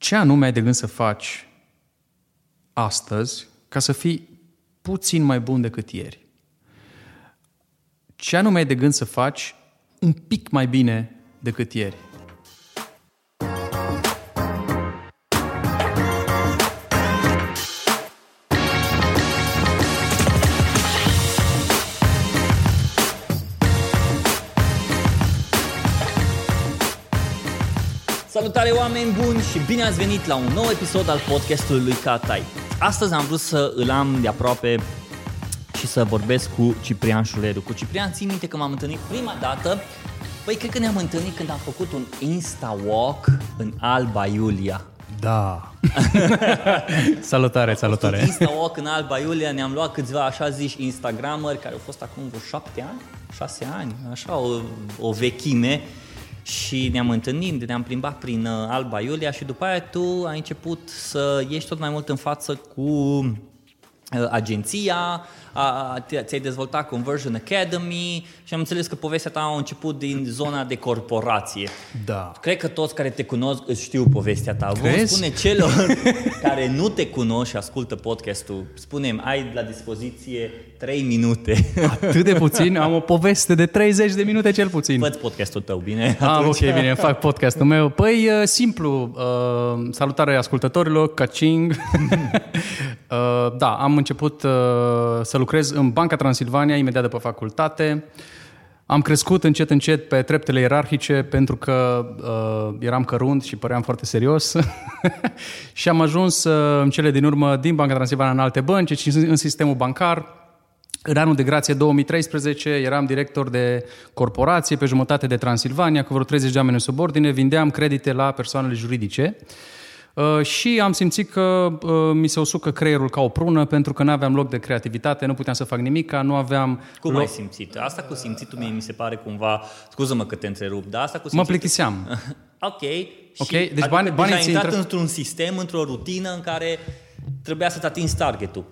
ce anume ai de gând să faci astăzi ca să fii puțin mai bun decât ieri? Ce anume ai de gând să faci un pic mai bine decât ieri? Salutare oameni buni și bine ați venit la un nou episod al podcastului lui Catai. Astăzi am vrut să îl am de aproape și să vorbesc cu Ciprian Șuleru. Cu Ciprian țin minte că m-am întâlnit prima dată, păi cred că ne-am întâlnit când am făcut un Insta Walk în Alba Iulia. Da. salutare, salutare. Insta Walk în Alba Iulia, ne-am luat câțiva așa zici Instagramări care au fost acum vreo șapte ani, șase ani, așa o, o vechime și ne-am întâlnit, ne-am plimbat prin uh, Alba Iulia și după aia tu ai început să ieși tot mai mult în față cu uh, agenția, a, ți-ai dezvoltat Conversion Academy și am înțeles că povestea ta a început din zona de corporație. Da. Cred că toți care te cunosc îți știu povestea ta. Vom spune celor care nu te cunosc și ascultă podcastul, spunem, ai la dispoziție 3 minute. Atât de puțin? Am o poveste de 30 de minute cel puțin. Fă podcastul tău, bine? Ah, ok, bine, fac podcastul meu. Păi, uh, simplu, uh, salutare ascultătorilor, caching. uh, da, am început uh, să lucrez în Banca Transilvania imediat după facultate. Am crescut încet, încet pe treptele ierarhice pentru că uh, eram cărunt și păream foarte serios și am ajuns uh, în cele din urmă din Banca Transilvania în alte bănci și în sistemul bancar. În anul de grație 2013 eram director de corporație pe jumătate de Transilvania cu vreo 30 de oameni în subordine, vindeam credite la persoanele juridice. Uh, Uh, și am simțit că uh, mi se usucă creierul ca o prună pentru că nu aveam loc de creativitate, nu puteam să fac nimic, nu aveam... Cum loc... ai simțit? Asta cu simțitul mie mi se pare cumva... Scuză-mă că te întrerup, dar asta cu simțitul... Mă plictiseam. ok. Ok, deci adică banii, banii ai intrat intră... într-un sistem, într-o rutină în care trebuia să-ți atingi targetul.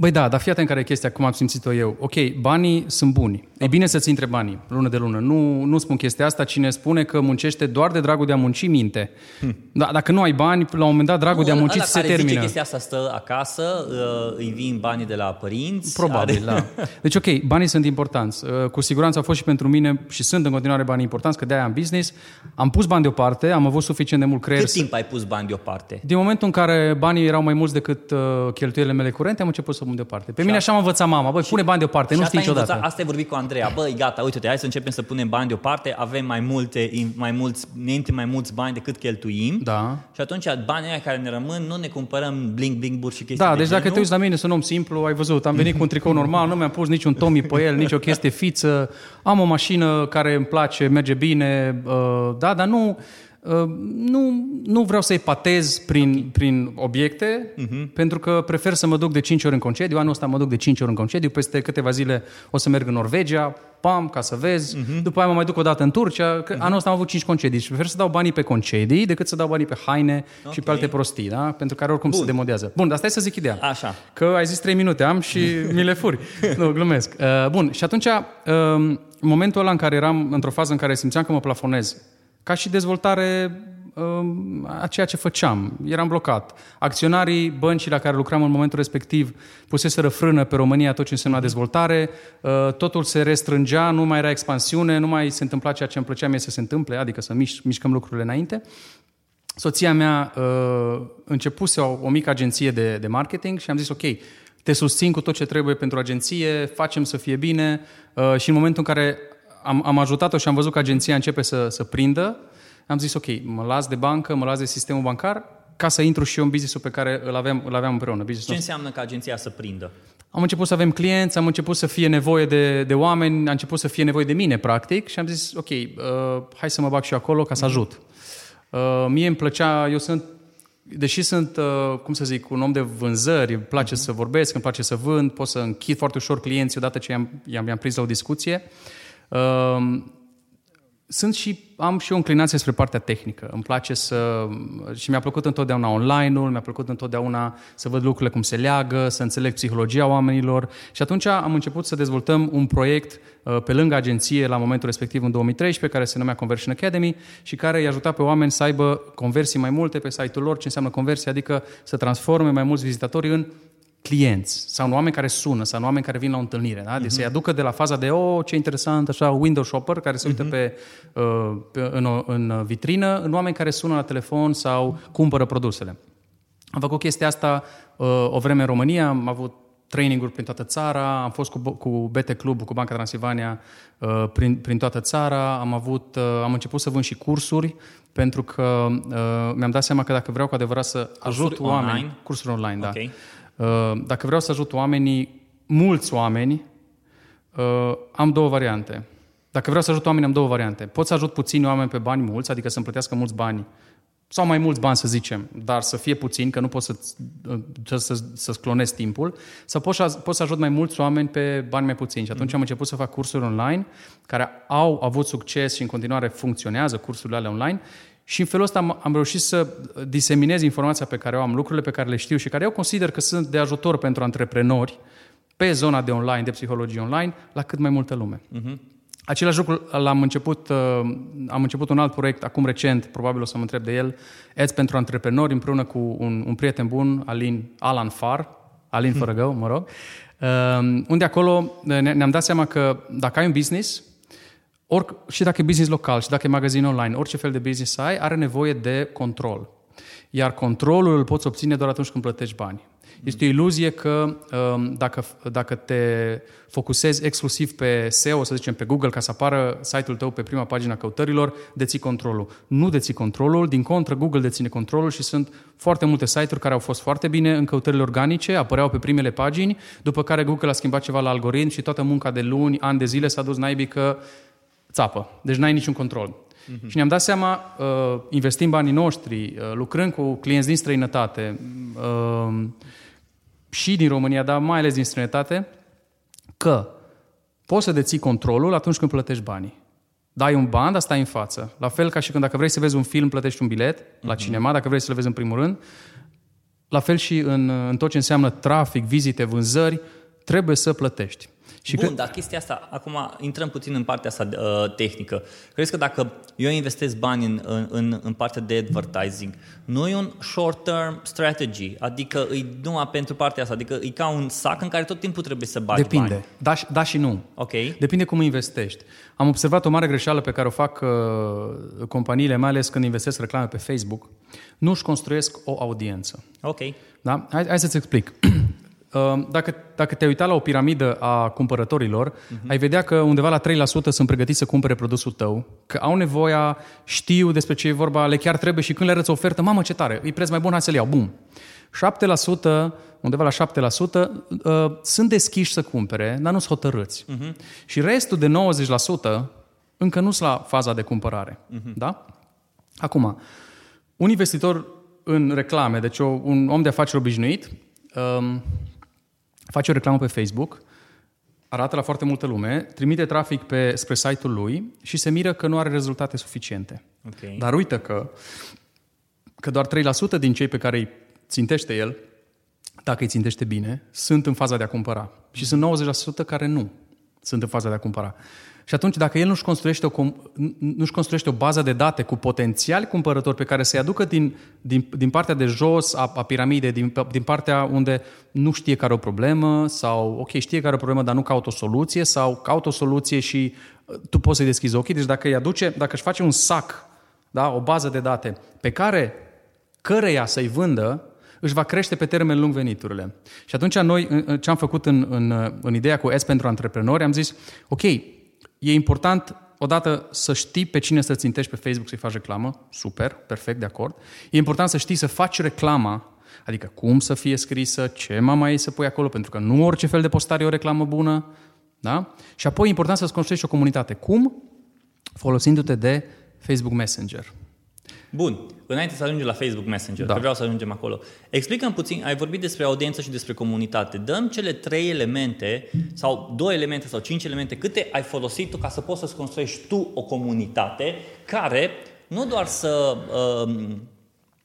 Băi da, dar fii atent care e chestia, cum am simțit-o eu. Ok, banii sunt buni. E bine să-ți intre banii, lună de lună. Nu, nu spun chestia asta. Cine spune că muncește doar de dragul de a munci, minte. Hmm. Da, dacă nu ai bani, la un moment dat dragul nu, de a munci se termină. Zice chestia asta stă acasă, uh, îi vin banii de la părinți. Probabil, are... da. Deci ok, banii sunt importanți. Uh, cu siguranță au fost și pentru mine și sunt în continuare bani importanți, că de-aia am business. Am pus bani deoparte, am avut suficient de mult creier. Cât timp ai pus bani deoparte? Din momentul în care banii erau mai mulți decât uh, cheltuielile mele curente, am început să pun deoparte deoparte. Pe mine așa m-a învățat mama. Băi, pune bani deoparte, nu știi niciodată. Învățat, asta e vorbit cu Andreea. Băi, gata, uite-te, hai să începem să punem bani deoparte, avem mai multe, mai mulți, ne mai mulți bani decât cheltuim. Da. Și atunci banii care ne rămân, nu ne cumpărăm bling bling bur și chestii Da, de deci genul. dacă te uiți la mine, sunt un om simplu, ai văzut, am venit cu un tricou normal, nu mi-am pus niciun Tommy pe el, nici o chestie fiță, am o mașină care îmi place, merge bine, uh, da, dar nu Uh, nu, nu vreau să epatez prin, okay. prin obiecte, uh-huh. pentru că prefer să mă duc de 5 ori în concediu. Anul ăsta mă duc de 5 ori în concediu, peste câteva zile o să merg în Norvegia, pam, ca să vezi. Uh-huh. După aia mă mai duc o dată în Turcia. Că uh-huh. Anul ăsta am avut 5 concedii și prefer să dau banii pe concedii decât să dau banii pe haine okay. și pe alte prostii, da? pentru care oricum Bun. se demodează. Bun, dar stai să zic ideea. Așa. Că ai zis 3 minute am și mi le furi. nu, glumesc. Uh, bun, și atunci, uh, momentul ăla în care eram într-o fază în care simțeam că mă plafonez, ca și dezvoltare um, a ceea ce făceam. Eram blocat. Acționarii băncii la care lucram în momentul respectiv puseseră frână pe România tot ce însemna dezvoltare, uh, totul se restrângea, nu mai era expansiune, nu mai se întâmpla ceea ce îmi plăcea mie să se întâmple, adică să miș- mișcăm lucrurile înainte. Soția mea uh, începuse o, o mică agenție de, de marketing și am zis, ok, te susțin cu tot ce trebuie pentru agenție, facem să fie bine uh, și în momentul în care am, am ajutat-o și am văzut că agenția începe să, să prindă, am zis ok, mă las de bancă, mă las de sistemul bancar ca să intru și eu în business-ul pe care îl aveam, îl aveam împreună. Ce înseamnă că agenția să prindă? Am început să avem clienți, am început să fie nevoie de, de oameni, a început să fie nevoie de mine, practic, și am zis, ok, uh, hai să mă bag și eu acolo ca să mhm. ajut. Uh, mie îmi plăcea, eu sunt, deși sunt, uh, cum să zic, un om de vânzări, îmi place uh-huh. să vorbesc, îmi place să vând, pot să închid foarte ușor clienții odată ce i-am, i-am, i-am prins la o discuție. Uh, sunt și, am și o înclinație spre partea tehnică. Îmi place să... Și mi-a plăcut întotdeauna online-ul, mi-a plăcut întotdeauna să văd lucrurile cum se leagă, să înțeleg psihologia oamenilor. Și atunci am început să dezvoltăm un proiect uh, pe lângă agenție la momentul respectiv în 2013, care se numea Conversion Academy și care îi ajuta pe oameni să aibă conversii mai multe pe site-ul lor. Ce înseamnă conversie? Adică să transforme mai mulți vizitatori în clienți sau în oameni care sună sau în oameni care vin la o întâlnire. Da? Deci uh-huh. să-i aducă de la faza de, oh, ce interesant, așa, window shopper care se uită uh-huh. pe, uh, pe, în, în vitrină, în oameni care sună la telefon sau cumpără produsele. Am făcut chestia asta uh, o vreme în România, am avut traininguri prin toată țara, am fost cu, cu BT Club, cu Banca Transilvania uh, prin, prin toată țara, am, avut, uh, am început să vând și cursuri, pentru că uh, mi-am dat seama că dacă vreau cu adevărat să ajut cursuri oameni... Online? Cursuri online, da. Okay. Uh, dacă vreau să ajut oamenii, mulți oameni, uh, am două variante. Dacă vreau să ajut oamenii, am două variante. Pot să ajut puțini oameni pe bani mulți, adică să-mi plătească mulți bani, sau mai mulți bani, să zicem, dar să fie puțin, că nu pot să, uh, să, să-ți clonezi timpul, sau pot, pot să ajut mai mulți oameni pe bani mai puțini. Și atunci mm-hmm. am început să fac cursuri online, care au avut succes și în continuare funcționează cursurile alea online și în felul ăsta am, am reușit să diseminez informația pe care o am, lucrurile pe care le știu și care eu consider că sunt de ajutor pentru antreprenori pe zona de online, de psihologie online, la cât mai multă lume. Uh-huh. Același lucru l-am început, uh, am început un alt proiect acum recent, probabil o să mă întreb de el, Ads pentru antreprenori, împreună cu un, un prieten bun, Alin, Alan Far, Alin fără gău, mă rog, uh, unde acolo ne, ne-am dat seama că dacă ai un business, Or, și dacă e business local, și dacă e magazin online, orice fel de business ai, are nevoie de control. Iar controlul îl poți obține doar atunci când plătești bani. Este o iluzie că um, dacă, dacă te focusezi exclusiv pe SEO, să zicem pe Google, ca să apară site-ul tău pe prima pagina căutărilor, deții controlul. Nu deții controlul, din contră Google deține controlul și sunt foarte multe site-uri care au fost foarte bine în căutările organice, apăreau pe primele pagini, după care Google a schimbat ceva la algoritm și toată munca de luni, ani de zile s-a dus naibii că țapă. Deci n-ai niciun control. Uh-huh. Și ne-am dat seama, uh, investim banii noștri, uh, lucrând cu clienți din străinătate uh, și din România, dar mai ales din străinătate, că poți să deții controlul atunci când plătești banii. Dai un ban, dar stai în față. La fel ca și când dacă vrei să vezi un film, plătești un bilet uh-huh. la mhm. cinema, dacă vrei să-l vezi în primul rând. La fel și în, în tot ce înseamnă trafic, vizite, vânzări, trebuie să plătești. Și Bun, că... dar chestia asta, acum intrăm puțin în partea asta uh, tehnică. Crezi că dacă eu investesc bani în, în, în partea de advertising, nu e un short-term strategy, adică e numai pentru partea asta, adică e ca un sac în care tot timpul trebuie să bagi Depinde, bani. da, da și nu. Ok. Depinde cum investești. Am observat o mare greșeală pe care o fac uh, companiile, mai ales când investesc reclame pe Facebook. Nu își construiesc o audiență. Ok. Da? Hai, hai să-ți explic. Ehm, dacă, dacă te-ai uitat la o piramidă a cumpărătorilor, uh-huh. ai vedea că undeva la 3% sunt pregătiți să cumpere produsul tău, că au nevoia, știu despre ce e vorba, le chiar trebuie și când le arăți ofertă, mamă ce tare, e preț mai bun, hai să-l iau, bum. 7%, undeva la 7%, uh, sunt deschiși să cumpere, dar nu sunt hotărâți. Uh-huh. Și restul de 90% încă nu sunt la faza de cumpărare. Uh-huh. Da? Acum, un investitor în reclame, deci o, un om de afaceri obișnuit, um, face o reclamă pe Facebook, arată la foarte multă lume, trimite trafic pe, spre site-ul lui și se miră că nu are rezultate suficiente. Okay. Dar uită că, că doar 3% din cei pe care îi țintește el, dacă îi țintește bine, sunt în faza de a cumpăra. Și sunt 90% care nu sunt în faza de a cumpăra. Și atunci, dacă el nu-și construiește o, nu-și construiește o bază de date cu potențiali cumpărători pe care să-i aducă din, din, din partea de jos a, a piramidei, din, din partea unde nu știe care o problemă sau, ok, știe care o problemă, dar nu caută o soluție sau caută o soluție și uh, tu poți să-i deschizi ochii. Deci dacă îi aduce, dacă își face un sac, da, o bază de date pe care căreia să-i vândă, își va crește pe termen lung veniturile. Și atunci noi, ce am făcut în, în, în ideea cu S pentru antreprenori, am zis, ok, E important odată să știi pe cine să țintești pe Facebook să-i faci reclamă, super, perfect, de acord. E important să știi să faci reclama, adică cum să fie scrisă, ce mama ei să pui acolo, pentru că nu orice fel de postare e o reclamă bună, da? Și apoi e important să-ți construiești o comunitate. Cum? Folosindu-te de Facebook Messenger. Bun, înainte să ajungem la Facebook Messenger, Da. că vreau să ajungem acolo. Explicăm puțin, ai vorbit despre audiență și despre comunitate. Dăm cele trei elemente sau două elemente sau cinci elemente, câte ai folosit tu ca să poți să-ți construiești tu o comunitate care nu doar să, um,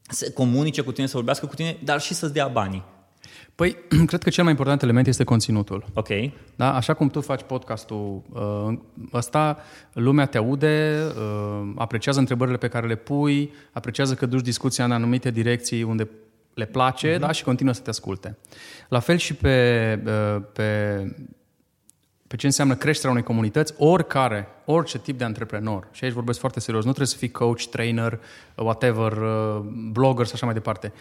să comunice cu tine, să vorbească cu tine, dar și să-ți dea banii. Păi, cred că cel mai important element este conținutul. Ok? Da? Așa cum tu faci podcastul uh, ăsta, lumea te aude, uh, apreciază întrebările pe care le pui, apreciază că duci discuția în anumite direcții unde le place uh-huh. da? și continuă să te asculte. La fel și pe, uh, pe, pe ce înseamnă creșterea unei comunități, oricare, orice tip de antreprenor, și aici vorbesc foarte serios, nu trebuie să fii coach, trainer, whatever, uh, blogger și așa mai departe.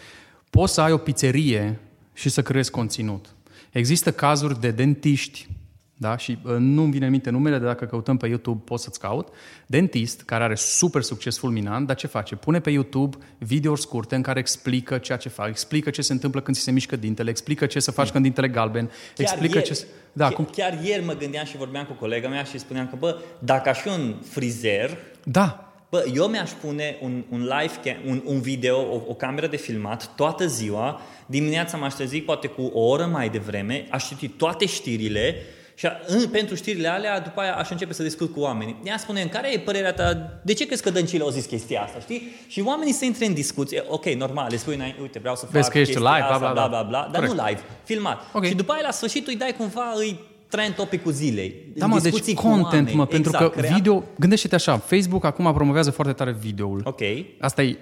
Poți să ai o pizzerie și să creezi conținut. Există cazuri de dentiști, da? și uh, nu-mi vine în minte numele, dar dacă căutăm pe YouTube poți să-ți caut, dentist care are super succes fulminant, dar ce face? Pune pe YouTube videouri scurte în care explică ceea ce fac, explică ce se întâmplă când ți se mișcă dintele, explică ce să faci când dintele galben, explică ieri, ce... se- Da, chiar, cum... chiar ieri mă gândeam și vorbeam cu colega mea și spuneam că, bă, dacă aș fi un frizer, Da, Bă, eu mi-aș pune un, un live, cam, un, un video, o, o cameră de filmat toată ziua, dimineața m-aș trezi poate cu o oră mai devreme, aș citi toate știrile și a, în, pentru știrile alea, după aia aș începe să discut cu oamenii. Ea spune, care e părerea ta? De ce crezi că Dăncilă au zis chestia asta, știi? Și oamenii se intre în discuție. Ok, normal, le spui, înainte, uite, vreau să Vezi fac că ești chestia live, bla, asta, bla, bla, bla. bla, bla, dar nu Corect. live, filmat. Ok. Și după aia, la sfârșit, îi dai cumva, îi trend topicul zilei. Da, mă, deci discuții cu content, oameni. mă, pentru Exact, că crea- video... Gândește-te așa, Facebook acum promovează foarte tare videoul. Ok. Asta e,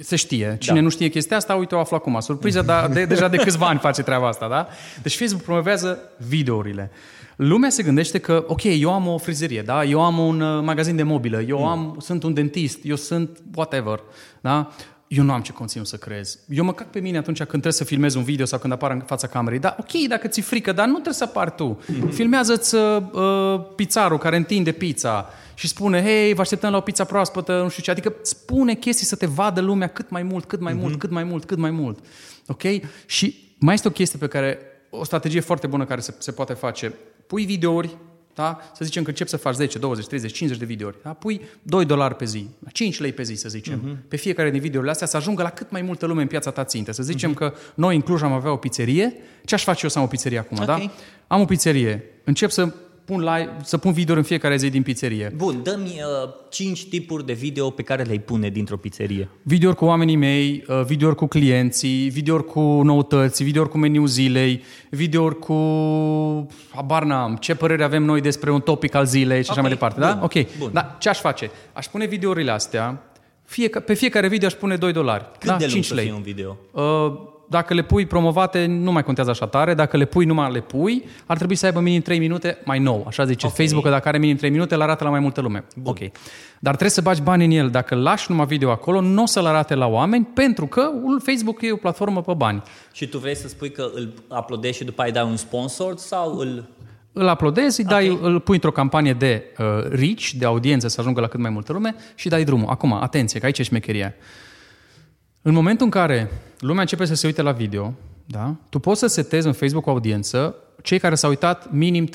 se știe. Cine Da. nu știe chestia asta, uite, o află acum. Surpriză, dar de, deja de câțiva ani face treaba asta, da? Deci Facebook promovează videourile. Lumea se gândește că, ok, eu am o frizerie, da? Eu am un uh, magazin de mobilă, eu am, sunt un dentist, eu sunt whatever, da? Eu nu am ce conținut să creez. Eu mă cac pe mine atunci când trebuie să filmez un video sau când apar în fața camerei. Da, ok, dacă ți-e frică, dar nu trebuie să apari tu. Filmează-ți uh, pizzarul care întinde pizza și spune, hei, vă așteptăm la o pizza proaspătă, nu știu ce. Adică spune chestii să te vadă lumea cât mai mult, cât mai mult, cât mai mult, cât mai mult. Ok? Și mai este o chestie pe care, o strategie foarte bună care se, se poate face. Pui videouri, da? Să zicem că începi să faci 10, 20, 30, 50 de videouri. Da? Pui 2 dolari pe zi, 5 lei pe zi, să zicem. Uh-huh. Pe fiecare din videourile astea să ajungă la cât mai multă lume în piața ta țintă. Să zicem uh-huh. că noi în Cluj am avea o pizzerie. Ce aș face eu să am o pizzerie acum, Ok. da? Am o pizzerie. Încep să pun, live, să pun video în fiecare zi din pizzerie. Bun, dă-mi uh, cinci tipuri de video pe care le-ai pune dintr-o pizzerie. Videouri cu oamenii mei, uh, videouri cu clienții, videouri cu noutăți, videouri cu meniu zilei, videouri cu, habar n-am, ce părere avem noi despre un topic al zilei și așa Ok, mai departe, da? bun, Ok, bun. dar ce aș face? Aș pune videourile astea, fieca, pe fiecare video aș pune 2 dolari, Cât da? de lung 5 să lei. fie un video? Uh, dacă le pui promovate, nu mai contează așa tare. Dacă le pui, numai le pui, ar trebui să aibă minim 3 minute mai nou. Așa zice Ok. okay. Facebook, că dacă are minim 3 minute, îl arată la mai multă lume. Bun. Ok. Dar trebuie să bagi bani în el. Dacă îl lași numai video acolo, nu o să-l arate la oameni, pentru că Facebook e o platformă pe bani. Și tu vrei să spui că îl uploadezi și după aia dai un sponsor sau îl... Îl uploadezi, îi dai, îl pui într-o campanie de uh, reach, de audiență, să ajungă la cât mai multă lume și dai drumul. Acum, atenție, că aici e șmecheria. În momentul în care lumea începe să se uite la video, da, tu poți să setezi în Facebook o audiență cei care s-au uitat minim 30%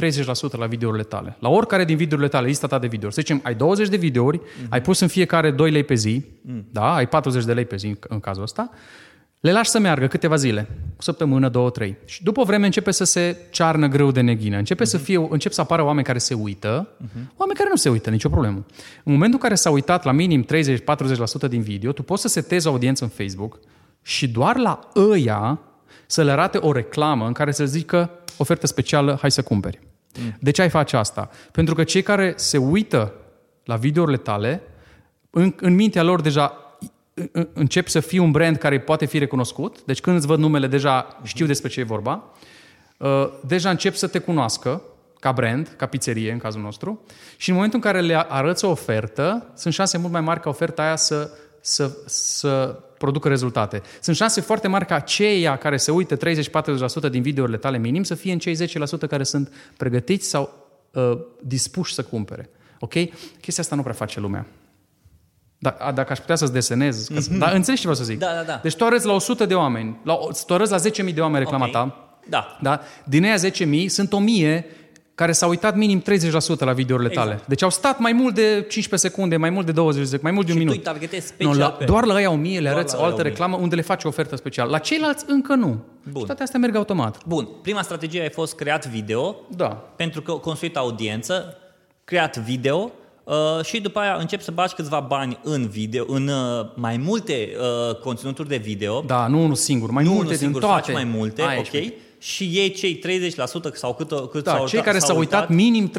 la videourile tale. La oricare din videourile tale, lista ta de videouri. Să zicem, ai 20 de videouri, mm-hmm. ai pus în fiecare 2 lei pe zi, mm. da, ai 40 de lei pe zi în, în cazul ăsta, le lași să meargă câteva zile, o săptămână, două, trei. Și după o vreme începe să se cearnă greu de neghină. Începe uh-huh. să fie, încep să apară oameni care se uită, uh-huh. oameni care nu se uită, nicio problemă. În momentul în care s-au uitat la minim 30-40% din video, tu poți să setezi o audiență în Facebook și doar la ăia să le arate o reclamă în care să zică ofertă specială, hai să cumperi. Mm. De ce ai face asta? Pentru că cei care se uită la videourile tale, în, în mintea lor deja în- încep să fie un brand care poate fi recunoscut. Deci când îți văd numele, deja știu despre ce e vorba. Uh, Deja încep să te cunoască ca brand, ca pizzerie în cazul nostru. Și în momentul în care le arăți o ofertă, sunt șanse mult mai mari ca oferta aia să, să, să producă rezultate. Sunt șanse foarte mari ca aceia care se uită 30-40% din videourile tale minim să fie în cei 10% care sunt pregătiți sau uh, dispuși să cumpere. Ok? Chestia asta nu prea face lumea. Da, a, dacă aș putea să-ți desenez, ca să, dar înțelegi ce vreau să zic. Mhm. Da, da, da. Deci tu arăți la 100 de oameni, la, tu arăți la 10.000 de oameni reclama Ok. ta, Da. da? din aia 10.000 sunt 1.000 care s-au uitat minim 30% la videourile tale. Exact. Deci au stat mai mult de 15 secunde, mai mult de 20 de secunde, mai mult de un Și tu minut. îi targetezi Nu, special la, pe doar la ăia 1000 le Doar arăți la o ăia altă 1000. reclamă unde le faci o ofertă specială. La ceilalți încă nu. Bun. Și toate astea merg automat. Bun, prima strategie a fost creat video, Da. pentru că construit audiență, creat video uh, și după aia încep să bagi câțiva bani în video, în uh, mai multe uh, conținuturi de video. Da, nu unul singur, mai nu multe unul singur, din toate. faci mai multe, Aia e ok? șmecher. Și ei cei 30% sau cât, cât Da, s-au cei uitat- care s-au uitat minim 30%.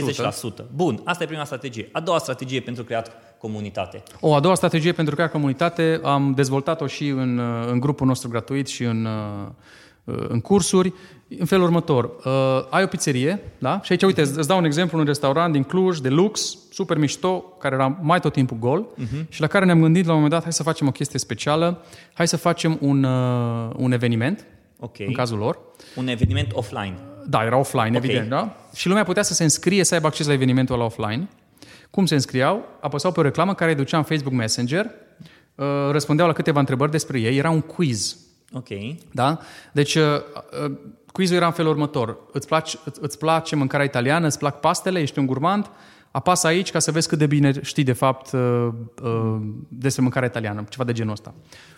minim 30%. Bun, asta e prima strategie. A doua strategie pentru creat comunitate. O a doua strategie pentru crearea comunitate am dezvoltat-o și în, uh, în grupul nostru gratuit și în, uh, în cursuri. În felul următor, uh, ai o pizzerie, da? Și aici, uite, îți îți dau un exemplu, un restaurant din Cluj, de lux, super mișto, care era mai tot timpul gol uh-huh. și la care ne-am gândit la un moment dat, hai să facem o chestie specială, hai să facem un, uh, un eveniment, Ok. în cazul lor. Un eveniment offline. Da, era offline, Ok. evident, da? Și lumea putea să se înscrie, să aibă acces la evenimentul ăla offline. Cum se înscriau? Apăsau pe o reclamă care îi ducea în Facebook Messenger, uh, răspundeau la câteva întrebări despre ei, era un quiz, Ok. da? Deci, uh, uh, quizul era în felul următor. Îți place, îți- îți place mâncarea italiană, îți plac pastele, ești un gurmand, apasă aici ca să vezi cât de bine știi de fapt uh, uh, despre mâncarea italiană, ceva de genul ăsta.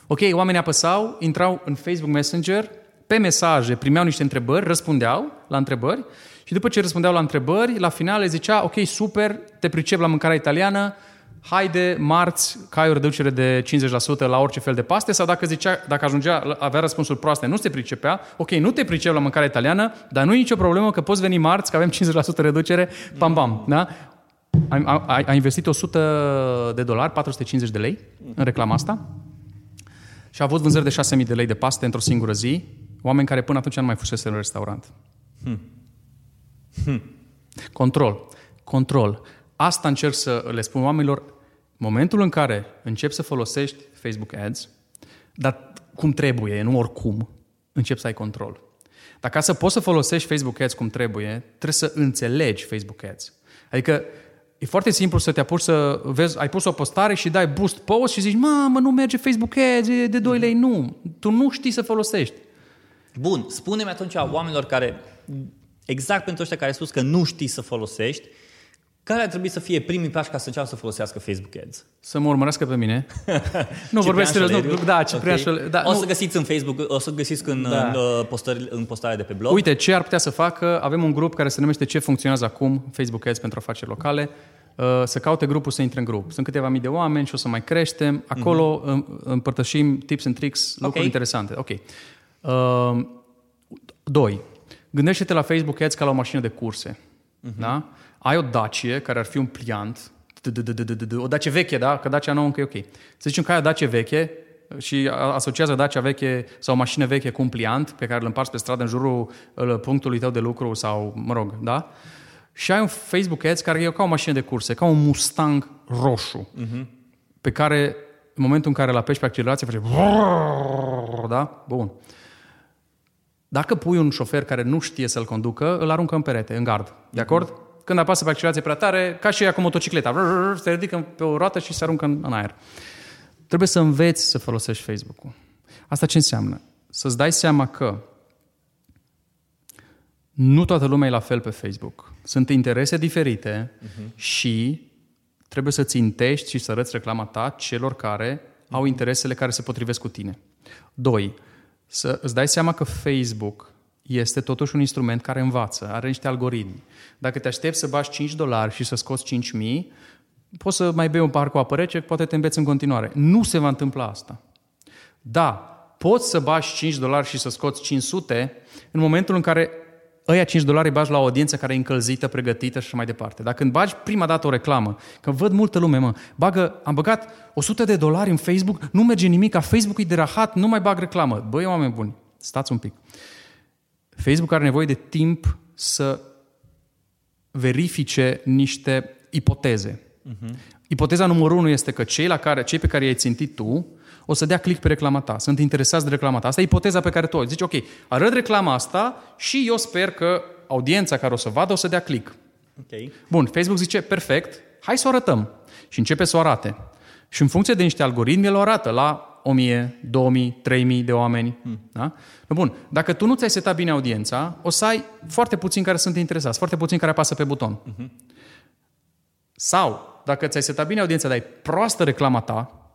Ok, oamenii apăsau, intrau în Facebook Messenger, pe mesaje primeau niște întrebări, răspundeau la întrebări și după ce răspundeau la întrebări, la final le zicea, ok, super, te pricep la mâncarea italiană, haide, marți, că ai o reducere de 50% la orice fel de paste sau dacă zicea, dacă ajungea, avea răspunsuri proaste, nu se pricepea, ok, nu te pricep la mâncarea italiană, dar nu e nicio problemă că poți veni marți, că avem 50% reducere, pam, pam, da? A, a, a- a investit 100 de dolari, 450 de lei în reclama asta și a avut vânzări de 6.000 de lei de paste într-o singură zi, oameni care până atunci nu mai fusese în restaurant. Control. Control. Asta încerc să le spun oamenilor. Momentul în care începi să folosești Facebook Ads, dar cum trebuie, nu oricum, începi să ai control. Dar ca să poți să folosești Facebook Ads cum trebuie, trebuie să înțelegi Facebook Ads. Adică e foarte simplu să te apuci să vezi, ai pus o postare și dai boost post și zici, mamă, nu merge Facebook Ads, e de 2 lei. Nu, tu nu știi să folosești. Bun, spune-mi atunci oamenilor care, exact pentru ăștia care ai spus că nu știi să folosești, care ar trebui să fie primii pași ca să înceapă să folosească Facebook Ads? Să mă urmărească pe mine. nu Ciprian vorbesc serios, nu, Șoleriu? da, Ciprian Ok. Șoleriu, da, o nu. să găsiți în Facebook, o să găsiți în, Da. în, uh, postări, în postarea de pe blog. Uite, ce ar putea să facă? Avem un grup care se numește Ce funcționează acum, Facebook Ads pentru afaceri locale. Uh, Să caute grupul, să intre în grup. Sunt câteva mii de oameni și o să mai creștem. Acolo mm-hmm. împărtășim tips and tricks, lucruri Ok. interesante. Ok. Uh, Doi. Gândește-te la Facebook Ads ca la o mașină de curse. Da? Ai o Dacie care ar fi un pliant, o Dacie veche, da? Că Dacia nouă încă e ok. Să zicem că ai o Dacie veche și asociază Dacia veche sau o mașină veche cu un pliant pe care îl împarți pe stradă în jurul uh, punctului tău de lucru sau, mă rog, da? Și ai un Facebook Ads care e ca o mașină de curse, ca un Mustang roșu, pe care în momentul în care îl apeși pe accelerație face da? Bun. Dacă pui un șofer care nu știe să-l conducă, îl aruncă în perete, în gard. De acord? Când apasă pe accelerație prea tare, ca și ea cu motocicleta, se ridică pe o roată și se aruncă în, în aer. Trebuie să înveți să folosești Facebook-ul. Asta ce înseamnă? Să-ți dai seama că nu toată lumea e la fel pe Facebook. Sunt interese diferite uh-huh. și trebuie să țintești și să arăți reclama ta celor care au interesele care se potrivesc cu tine. Doi, să îți dai seama că Facebook este totuși un instrument care învață, are niște algoritmi. Dacă te aștepți să bagi 5 dolari și să scoți 5.000, poți să mai bei un par cu apă rece, poate te înveți în continuare. Nu se va întâmpla asta. Da, poți să bagi 5 dolari și să scoți 500 în momentul în care ăia 5 dolari îi bagi la o audiență care e încălzită, pregătită și așa mai departe. Dacă când bagi prima dată o reclamă, că văd multă lume, mă, bagă, am băgat 100 de dolari în Facebook, nu merge nimic, ca Facebook e de rahat, nu mai bag reclamă. Băi, oameni buni, stați un pic. Facebook are nevoie de timp să verifice niște ipoteze. Uh-huh. Ipoteza numărul unu este că cei, la care, cei pe care i-ai țintit tu o să dea click pe reclama ta, sunt interesați de reclama ta. Asta e ipoteza pe care tu o ai. Zici, ok, arăt reclama asta și eu sper că audiența care o să vadă o să dea click. Ok. Bun, Facebook zice, perfect, hai să o arătăm. Și începe să o arate. Și în funcție de niște algoritmi, el o arată la 1000, 2000, 3000 de oameni. Hmm. Da? Bun, dacă tu nu ți-ai setat bine audiența, o să ai foarte puțini care sunt interesați, foarte puțini care apasă pe buton. Uh-huh. Sau, dacă ți-ai setat bine audiența, dar ai proastă reclama ta,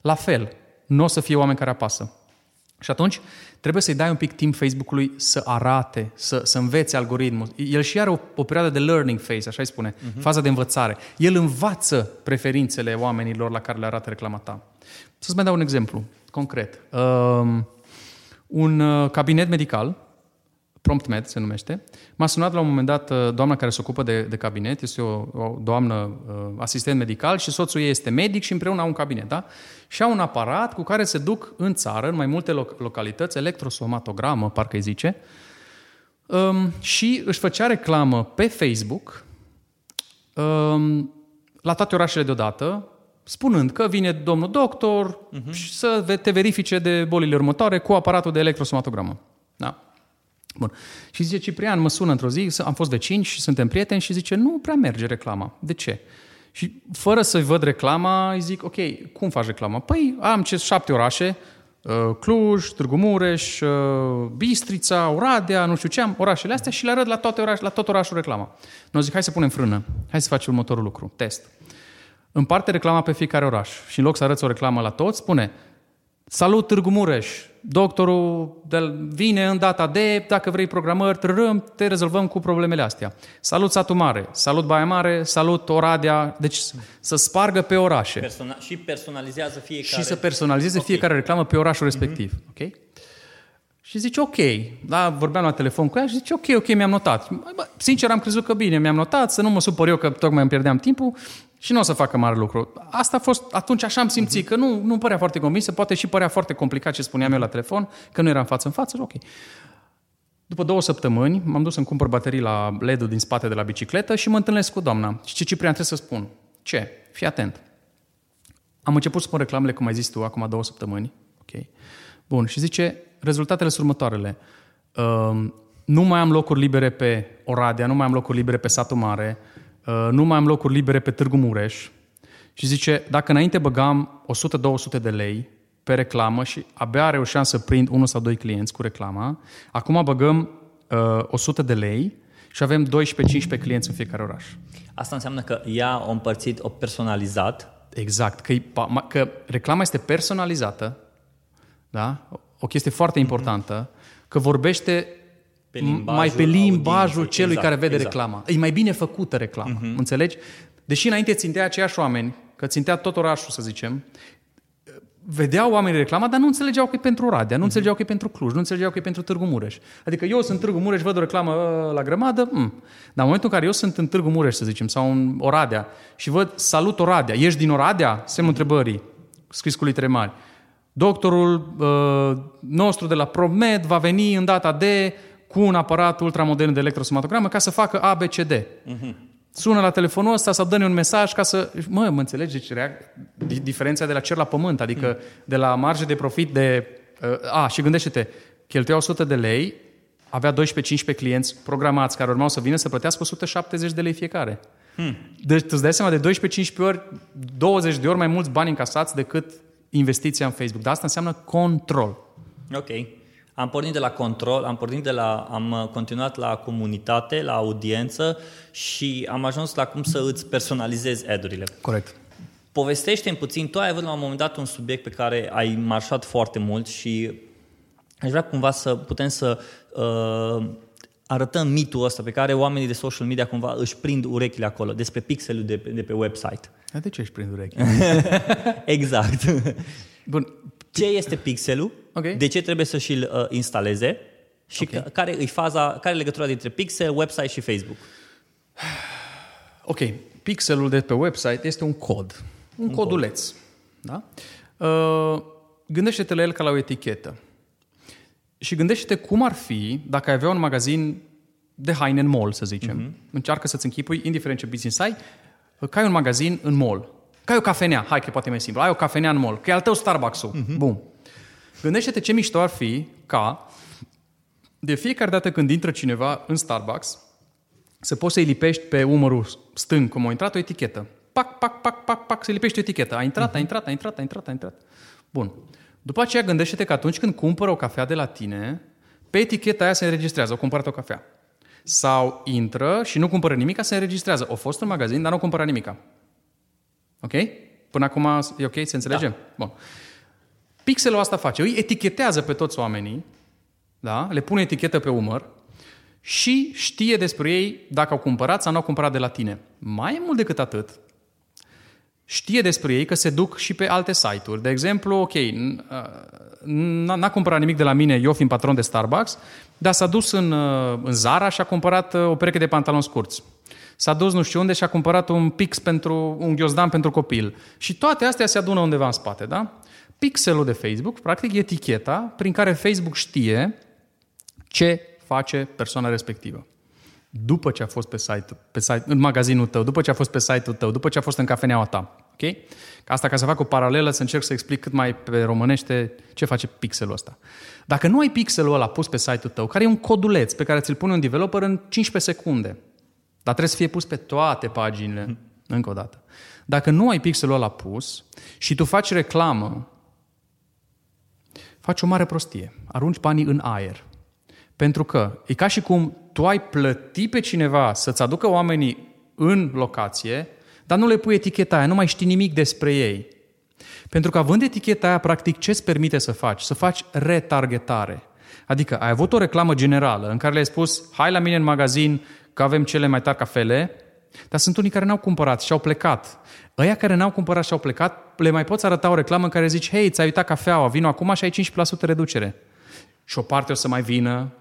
la fel, nu o să fie oameni care apasă. Și atunci trebuie să-i dai un pic timp Facebook-ului să arate, să, să învețe algoritmul. El și are o, o perioadă de learning phase, așa îi spune, uh-huh. faza de învățare. El învață preferințele oamenilor la care le arată reclama ta. Să-ți mai dau un exemplu concret. Um, un uh, cabinet medical PromptMed se numește. M-a sunat la un moment dat uh, doamna care se ocupă de, de cabinet, este o, o doamnă uh, asistent medical și soțul ei este medic și împreună au un cabinet, da? Și au un aparat cu care se duc în țară, în mai multe loc- localități, electrosomatogramă, parcă îi zice, um, și își făcea reclamă pe Facebook um, la toate orașele deodată, spunând că vine domnul doctor uh-huh. și să te verifice de bolile următoare cu aparatul de electrosomatogramă. Da. Bun. Și zice, Ciprian mă sună într-o zi, am fost vecini și suntem prieteni și zice, nu prea merge reclama. De ce? Și fără să văd reclama, îi zic, ok, cum faci reclama? Păi am ce șapte orașe, uh, Cluj, Târgu Mureș, uh, Bistrița, Oradea, nu știu ce am, orașele astea și le arăt la, toate oraș, la tot orașul reclama. Nu zic, hai să punem frână, hai să facem următorul lucru, test. Împarte reclama pe fiecare oraș și în loc să arăți o reclamă la toți, spune, salut Târgu Mureș, doctorul de, vine în data de, dacă vrei programări, trărâm, te rezolvăm cu problemele astea. Salut Satu Mare, salut Baia Mare, salut Oradea, deci să spargă pe orașe. Persona- și personalizează fiecare. Și să personalizeze okay. fiecare reclamă pe orașul respectiv. Mm-hmm. Ok? Și zice, ok, da, vorbeam la telefon cu ea și zice, ok, ok, mi-am notat. Bă, sincer, am crezut că bine, mi-am notat, să nu mă supăr eu că tocmai îmi pierdeam timpul și nu o să facă mare lucru. Asta a fost, atunci așa am simțit, că nu, nu părea foarte convinsă, poate și părea foarte complicat ce spuneam eu la telefon, că nu eram față în față, ok. După două săptămâni m-am dus să-mi cumpăr baterii la LED-ul din spate de la bicicletă și mă întâlnesc cu doamna. Și ce Ciprian trebuie să spun? Ce? Fii atent. Am început să spun reclamele, cum ai zis tu, acum două săptămâni. Ok. Bun. Și zice, rezultatele sunt următoarele. Uh, nu mai am locuri libere pe Oradea, nu mai am locuri libere pe Satu Mare, uh, nu mai am locuri libere pe Târgu Mureș. Și zice, dacă înainte băgam 100-200 de lei pe reclamă și abia reușeam să prind unul sau doi clienți cu reclama, acum băgăm uh, 100 de lei și avem 12-15 clienți în fiecare oraș. Asta înseamnă că ea o împărțit, o personalizat. Exact, că, că reclama este personalizată, da? o chestie foarte mhm. importantă, mm-hmm. că vorbește pe mai pe limbajul celui exact, care vede exact. reclama. E mai bine făcută reclama, mm-hmm. înțelegi? Deși înainte țintea aceiași oameni, că țintea tot orașul, să zicem, vedeau oamenii reclama, dar nu înțelegeau că e pentru Oradea, nu mm-hmm. înțelegeau că e pentru Cluj, nu înțelegeau că e pentru Târgu Mureș. Adică eu sunt Târgu Mureș, văd o reclamă ă, la grămadă, mm. dar în momentul în care eu sunt în Târgu Mureș, să zicem, sau în Oradea, și văd salut Oradea, ești din Oradea? Semnul întrebării, scris cu litere mari. Doctorul uh, nostru de la ProMed va veni în data de cu un aparat ultramodern de electrosomatogramă ca să facă ABCD. Uh-huh. Sună la telefonul ăsta sau dă un mesaj ca să... Mă, mă înțelegi deci, diferența de la cer la pământ, adică uh-huh. de la marge de profit de... Uh, a, și gândește-te, cheltuia 100 de lei, avea 12-15 clienți programați care urmau să vină să plătească 170 de lei fiecare. Hmm. Deci tu îți dai seama de 12-15 ori, 20 de ori mai mulți bani încasați decât investiția în Facebook. Dar asta înseamnă control. Ok. Am pornit de la control, am pornit de la, am continuat la comunitate, la audiență și am ajuns la cum să îți personalizezi ad-urile. Corect. Povestește-mi puțin, tu ai avut la un moment dat un subiect pe care ai marșat foarte mult și aș vrea cumva să putem să uh, arătăm mitul ăsta pe care oamenii de social media cumva își prind urechile acolo, despre pixelul de pe, de pe website. De ce își prind urechi? exact. Bun. Ce este pixelul? Okay. De ce trebuie să și-l uh, instaleze? Și okay. care e faza, care e legătura dintre pixel, website și Facebook? Ok. Pixelul de pe website este un cod. Un, un coduleț. Cod. Da? Uh, gândește-te la el ca la o etichetă. Și gândește-te cum ar fi dacă ai avea un magazin de haine în mall, să zicem. Uh-huh. Încearcă să-ți închipui, indiferent ce business ai, ca ai un magazin în mall. Ca ai o cafenea, hai că poate mai simplu, ai o cafenea în mall, că e al tău Starbucks-ul. Uh-huh. Bun. Gândește-te ce mișto ar fi ca de fiecare dată când intră cineva în Starbucks, să poți să-i lipești pe umărul stâng, cum a intrat, o etichetă. Pac, pac, pac, pac, pac, să lipești o etichetă. A intrat, uh-huh. a intrat, a intrat, a intrat, a intrat. Bun. După aceea gândește-te că atunci când cumpără o cafea de la tine, pe eticheta aia se înregistrează, o cumpărat o cafea. Sau intră și nu cumpără nimic, se înregistrează. O fost în magazin, dar nu cumpără nimic. Ok? Până acum e ok? Se înțelege? Da. Bun. Pixelul asta face. Îi etichetează pe toți oamenii, da? le pune etichetă pe umăr și știe despre ei dacă au cumpărat sau nu au cumpărat de la tine. Mai mult decât atât, știe despre ei că se duc și pe alte site-uri. De exemplu, ok, n-a cumpărat nimic de la mine, eu fiind patron de Starbucks, dar s-a dus în, uh, în Zara și a cumpărat uh, o pereche de pantaloni scurți. S-a dus nu știu unde și a cumpărat un pix pentru, un ghiozdan pentru copil. Și toate astea se adună undeva în spate, da? Pixelul de Facebook, practic, e eticheta prin care Facebook știe ce face persoana respectivă. După ce a fost pe site, pe site, în magazinul tău, după ce a fost pe site-ul tău, după ce a fost în cafeneaua ta. Ok? Asta ca să fac o paralelă, să încerc să explic cât mai pe românește ce face pixelul ăsta. Dacă nu ai pixelul ăla pus pe site-ul tău, care e un coduleț pe care ți-l pune un developer în 15 secunde, dar trebuie să fie pus pe toate paginile, hmm. încă o dată. Dacă nu ai pixelul ăla pus și tu faci reclamă, faci o mare prostie. Arunci banii în aer. Pentru că e ca și cum tu ai plăti pe cineva să-ți aducă oamenii în locație, dar nu le pui eticheta aia, nu mai știi nimic despre ei. Pentru că având eticheta aia, practic, ce îți permite să faci? Să faci retargetare. Adică ai avut o reclamă generală în care le-ai spus, hai la mine în magazin că avem cele mai tari cafele, dar sunt unii care n-au cumpărat și au plecat. Ăia care n-au cumpărat și au plecat, le mai poți arăta o reclamă în care zici, hei, ți-ai uitat cafeaua, vino acum și ai 15% reducere. Și o parte o să mai vină,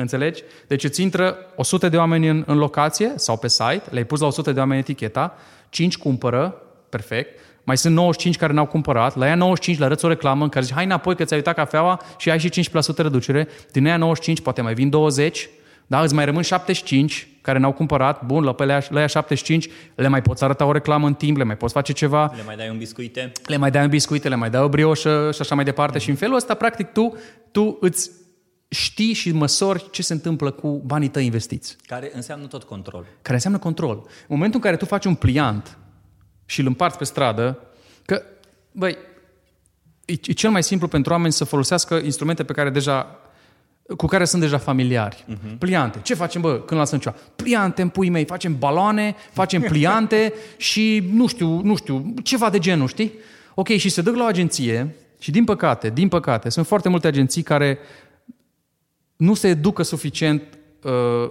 Înțelegi? Deci îți intră 100 de oameni în, în locație sau pe site, le-ai pus la 100 de oameni eticheta, 5 cumpără, perfect, mai sunt 95 care n-au cumpărat, la ea 95 le arăți o reclamă în care zici, hai înapoi că ți-ai uitat cafeaua și ai și 5% reducere, din aia 95 poate mai vin 20, da, îți mai rămân 75 care n-au cumpărat, bun, la, la, la ea 75 le mai poți arăta o reclamă în timp, le mai poți face ceva. Le mai dai un biscuite. Le mai dai un biscuite, le mai dai o brioșă și așa mai departe. Mm. Și în felul ăsta, practic, tu, tu îți știi și măsori ce se întâmplă cu banii tăi investiți. Care înseamnă tot control. Care înseamnă control. În momentul în care tu faci un pliant și îl împarți pe stradă, că, băi, e, e cel mai simplu pentru oameni să folosească instrumente pe care deja cu care sunt deja familiari. Uh-huh. Pliante. Ce facem, bă, când lasăm ceva? Pliante în pui mei, facem baloane, facem pliante și nu știu, nu știu, ceva de genul, știi? Ok, și se duc la o agenție și din păcate, din păcate, sunt foarte multe agenții care nu se educă suficient uh,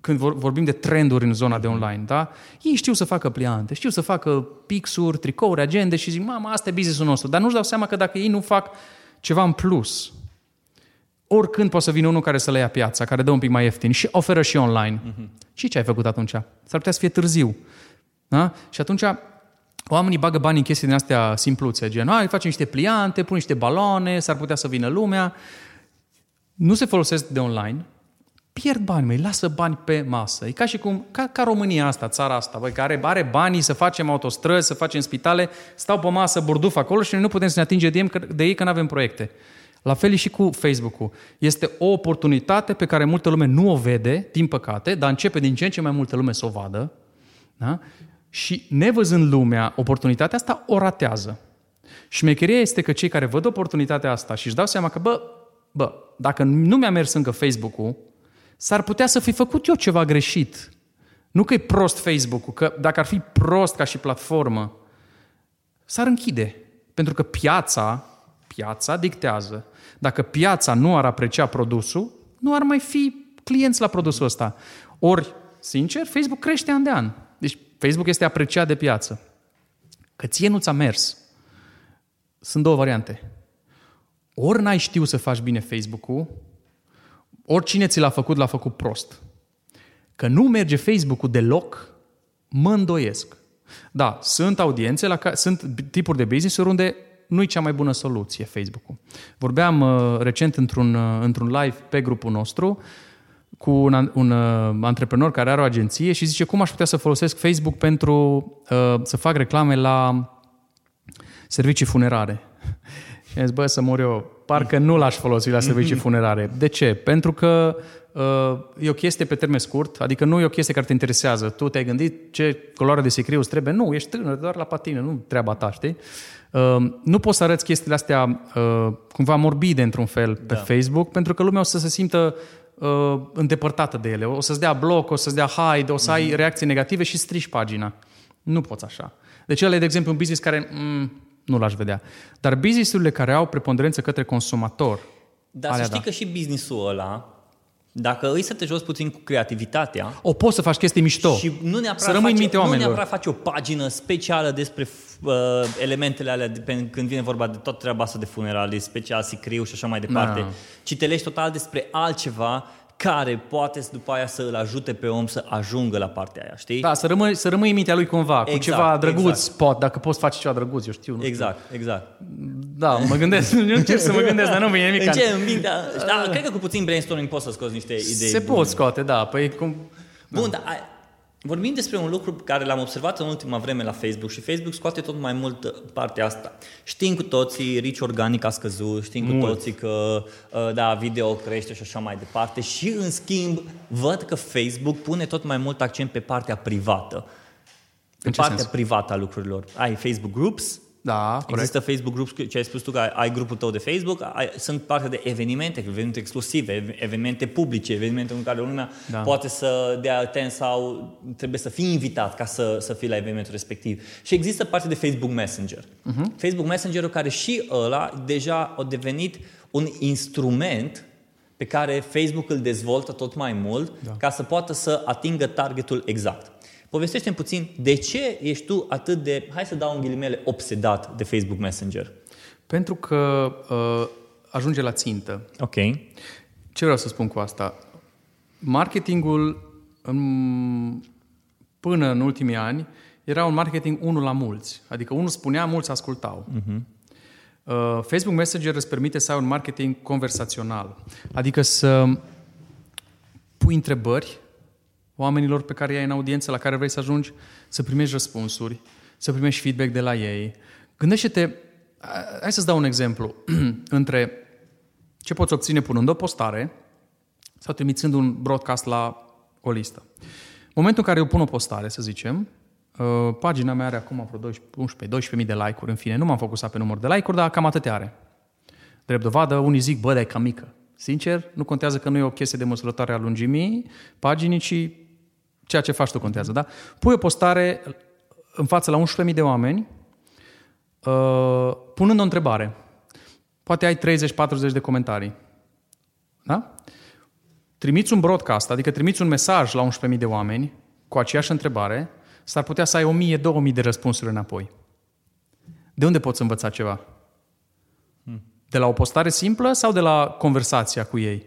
când vorbim de trenduri în zona de online, da? Ei știu să facă pliante, știu să facă pixuri, tricouri, agende și zic, mama, asta e business-ul nostru. Dar nu-și dau seama că dacă ei nu fac ceva în plus, oricând poate să vină unul care să le ia piața, care dă un pic mai ieftin și oferă și online. Uh-huh. Și ce ai făcut atunci? S-ar putea să fie târziu. Da? Și atunci oamenii bagă bani în chestii din astea simpluțe, gen, ai, facem niște pliante, pun niște balone, s-ar putea să vină lumea nu se folosesc de online, pierd bani, mai lasă bani pe masă. E ca și cum, ca, ca România asta, țara asta, băi, care are banii să facem autostrăzi, să facem spitale, stau pe masă, burduf acolo și noi nu putem să ne atingem de ei, de ei că nu avem proiecte. La fel și cu Facebook-ul. Este o oportunitate pe care multă lume nu o vede, din păcate, dar începe din ce în ce mai multă lume să o vadă. Da? Și nevăzând lumea oportunitatea asta, o ratează. Și șmecheria este că cei care văd oportunitatea asta și își dau seama că, bă, bă, dacă nu mi-a mers încă Facebook-ul, s-ar putea să fi făcut eu ceva greșit. Nu că e prost Facebook-ul, că dacă ar fi prost ca și platformă, s-ar închide. Pentru că piața, piața dictează. Dacă piața nu ar aprecia produsul, nu ar mai fi clienți la produsul ăsta. Ori, sincer, Facebook crește an de an. Deci Facebook este apreciat de piață. Că ție nu ți-a mers. Sunt două variante ori n-ai știu să faci bine Facebook-ul, oricine ți l-a făcut, l-a făcut prost. Că nu merge Facebook-ul deloc, mă îndoiesc. Da, sunt audiențe, la care, sunt tipuri de business unde nu e cea mai bună soluție Facebook-ul. Vorbeam uh, recent într-un, uh, într-un live pe grupul nostru cu un, un uh, antreprenor care are o agenție și zice cum aș putea să folosesc Facebook pentru uh, să fac reclame la servicii funerare. Și am zis, bă, să mor eu. Parcă nu l-aș folosi la servicii funerare. De ce? Pentru că uh, e o chestie pe termen scurt, adică nu e o chestie care te interesează. Tu te-ai gândit ce culoare de sicriu îți trebuie? Nu, ești tânăr, doar la patină, nu treaba ta, știi? Uh, nu poți să arăți chestiile astea uh, cumva morbide într-un fel pe Da. Facebook, pentru că lumea o să se simtă uh, îndepărtată de ele. O să-ți dea bloc, o să-ți dea hide, o să ai Mhm. reacții negative și strici pagina. Nu poți așa. Deci ăla e, de exemplu, un business care mm, nu l-aș vedea. Dar businessurile care au preponderență către consumator, Dar alea să știi da. că și business-ul ăla, dacă îi să te joci puțin cu creativitatea, o poți să faci chestii mișto. Și nu neapărat, Să rămâi în face, mintea nu oamenilor. neapărat face o pagină specială despre uh, elementele alea de, pe, când vine vorba de tot treaba asta de funeralii, special sicriu și așa mai departe, Da. ci te legi total despre altceva care poate să după aia să îl ajute pe om să ajungă la partea aia, știi? Da, să rămâi, să rămâi în mintea lui cumva, cu Exact, ceva drăguț, exact. pot, dacă poți face ceva drăguț, eu știu. Nu Exact, exact. Da, mă gândesc, eu încerc să mă gândesc, dar nu vine nimic. În ce? În mintea... Da, cred că cu puțin brainstorming poți să scoți niște idei Se bune. pot scoate, da. Păi cum... Bun, dar ai- vorbim despre un lucru pe care l-am observat în ultima vreme la Facebook și Facebook scoate tot mai mult uh, partea asta. Știm cu toții, reach organic a scăzut, știm Mult. cu toții că uh, da, video crește și așa mai departe și în schimb văd că Facebook pune tot mai mult accent pe partea privată. Pe În ce partea sens? privată a lucrurilor. Ai Facebook Groups, Da, corect. Există Facebook Groups, ce ai spus tu că ai, ai grupul tău de Facebook, ai, sunt parte de evenimente, evenimente exclusive, ev- evenimente publice, evenimente în care lumea Da. da. poate să dea atent sau trebuie să fii invitat ca să, să fii la evenimentul respectiv. Și există parte de Facebook Messenger. Uh-huh. Facebook Messenger-ul care și ăla deja a devenit un instrument pe care Facebook îl dezvoltă tot mai mult da. ca să poată să atingă targetul exact. Povestește-mi puțin de ce ești tu atât de, hai să dau în ghilimele, obsedat de Facebook Messenger. Pentru că uh, ajunge la țintă. Ok. Ce vreau să spun cu asta? Marketingul în, până în ultimii ani era un marketing unul la mulți. Adică unul spunea, mulți ascultau. Uh-huh. Uh, Facebook Messenger îți permite să ai un marketing conversațional. Adică să pui întrebări oamenilor pe care i-ai în audiență, la care vrei să ajungi, să primești răspunsuri, să primești feedback de la ei. Gândește-te, a- hai să-ți dau un exemplu, între ce poți obține punând o postare sau trimițând un broadcast la o listă. Momentul în care eu pun o postare, să zicem, uh, pagina mea are acum vreo 11 12.000 de like-uri, în fine, nu m-am focusat pe număr de like-uri, dar cam atâtea are. Drept dovadă, unii zic, bă, dar e cam mică. Sincer, nu contează că nu e o chestie de măsurătoare a lungimii paginii, ci ceea ce faci tu contează, da? Pui o postare în față la 11.000 de oameni, uh, punând o întrebare. Poate ai 30-40 de comentarii. Da? Trimiți un broadcast, adică trimiți un mesaj la 11.000 de oameni cu aceeași întrebare, s-ar putea să ai 1000-2000 de răspunsuri înapoi. De unde poți învăța ceva? De la o postare simplă sau de la conversația cu ei?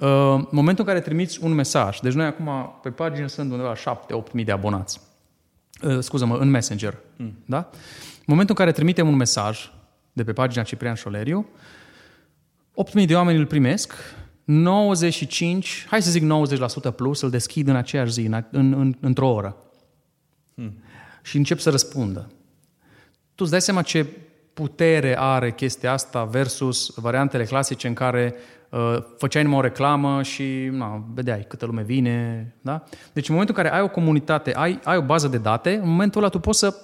Uh, În momentul în care trimiți un mesaj, deci noi acum pe pagină sunt undeva 7-8 mii de abonați, Uh, scuză-mă, în Messenger, mm. da? În momentul în care trimitem un mesaj de pe pagina Ciprian Șoleriu, 8.000 de oameni îl primesc, 95, hai să zic 90% plus, îl deschid în aceeași zi, în, în, în, într-o oră. Hmm. Și încep să răspundă. Tu îți dai seama ce putere are chestia asta versus variantele clasice în care uh, făceai numai o reclamă și na, vedeai câtă lume vine. Da? Deci în momentul în care ai o comunitate, ai, ai o bază de date, în momentul ăla tu poți să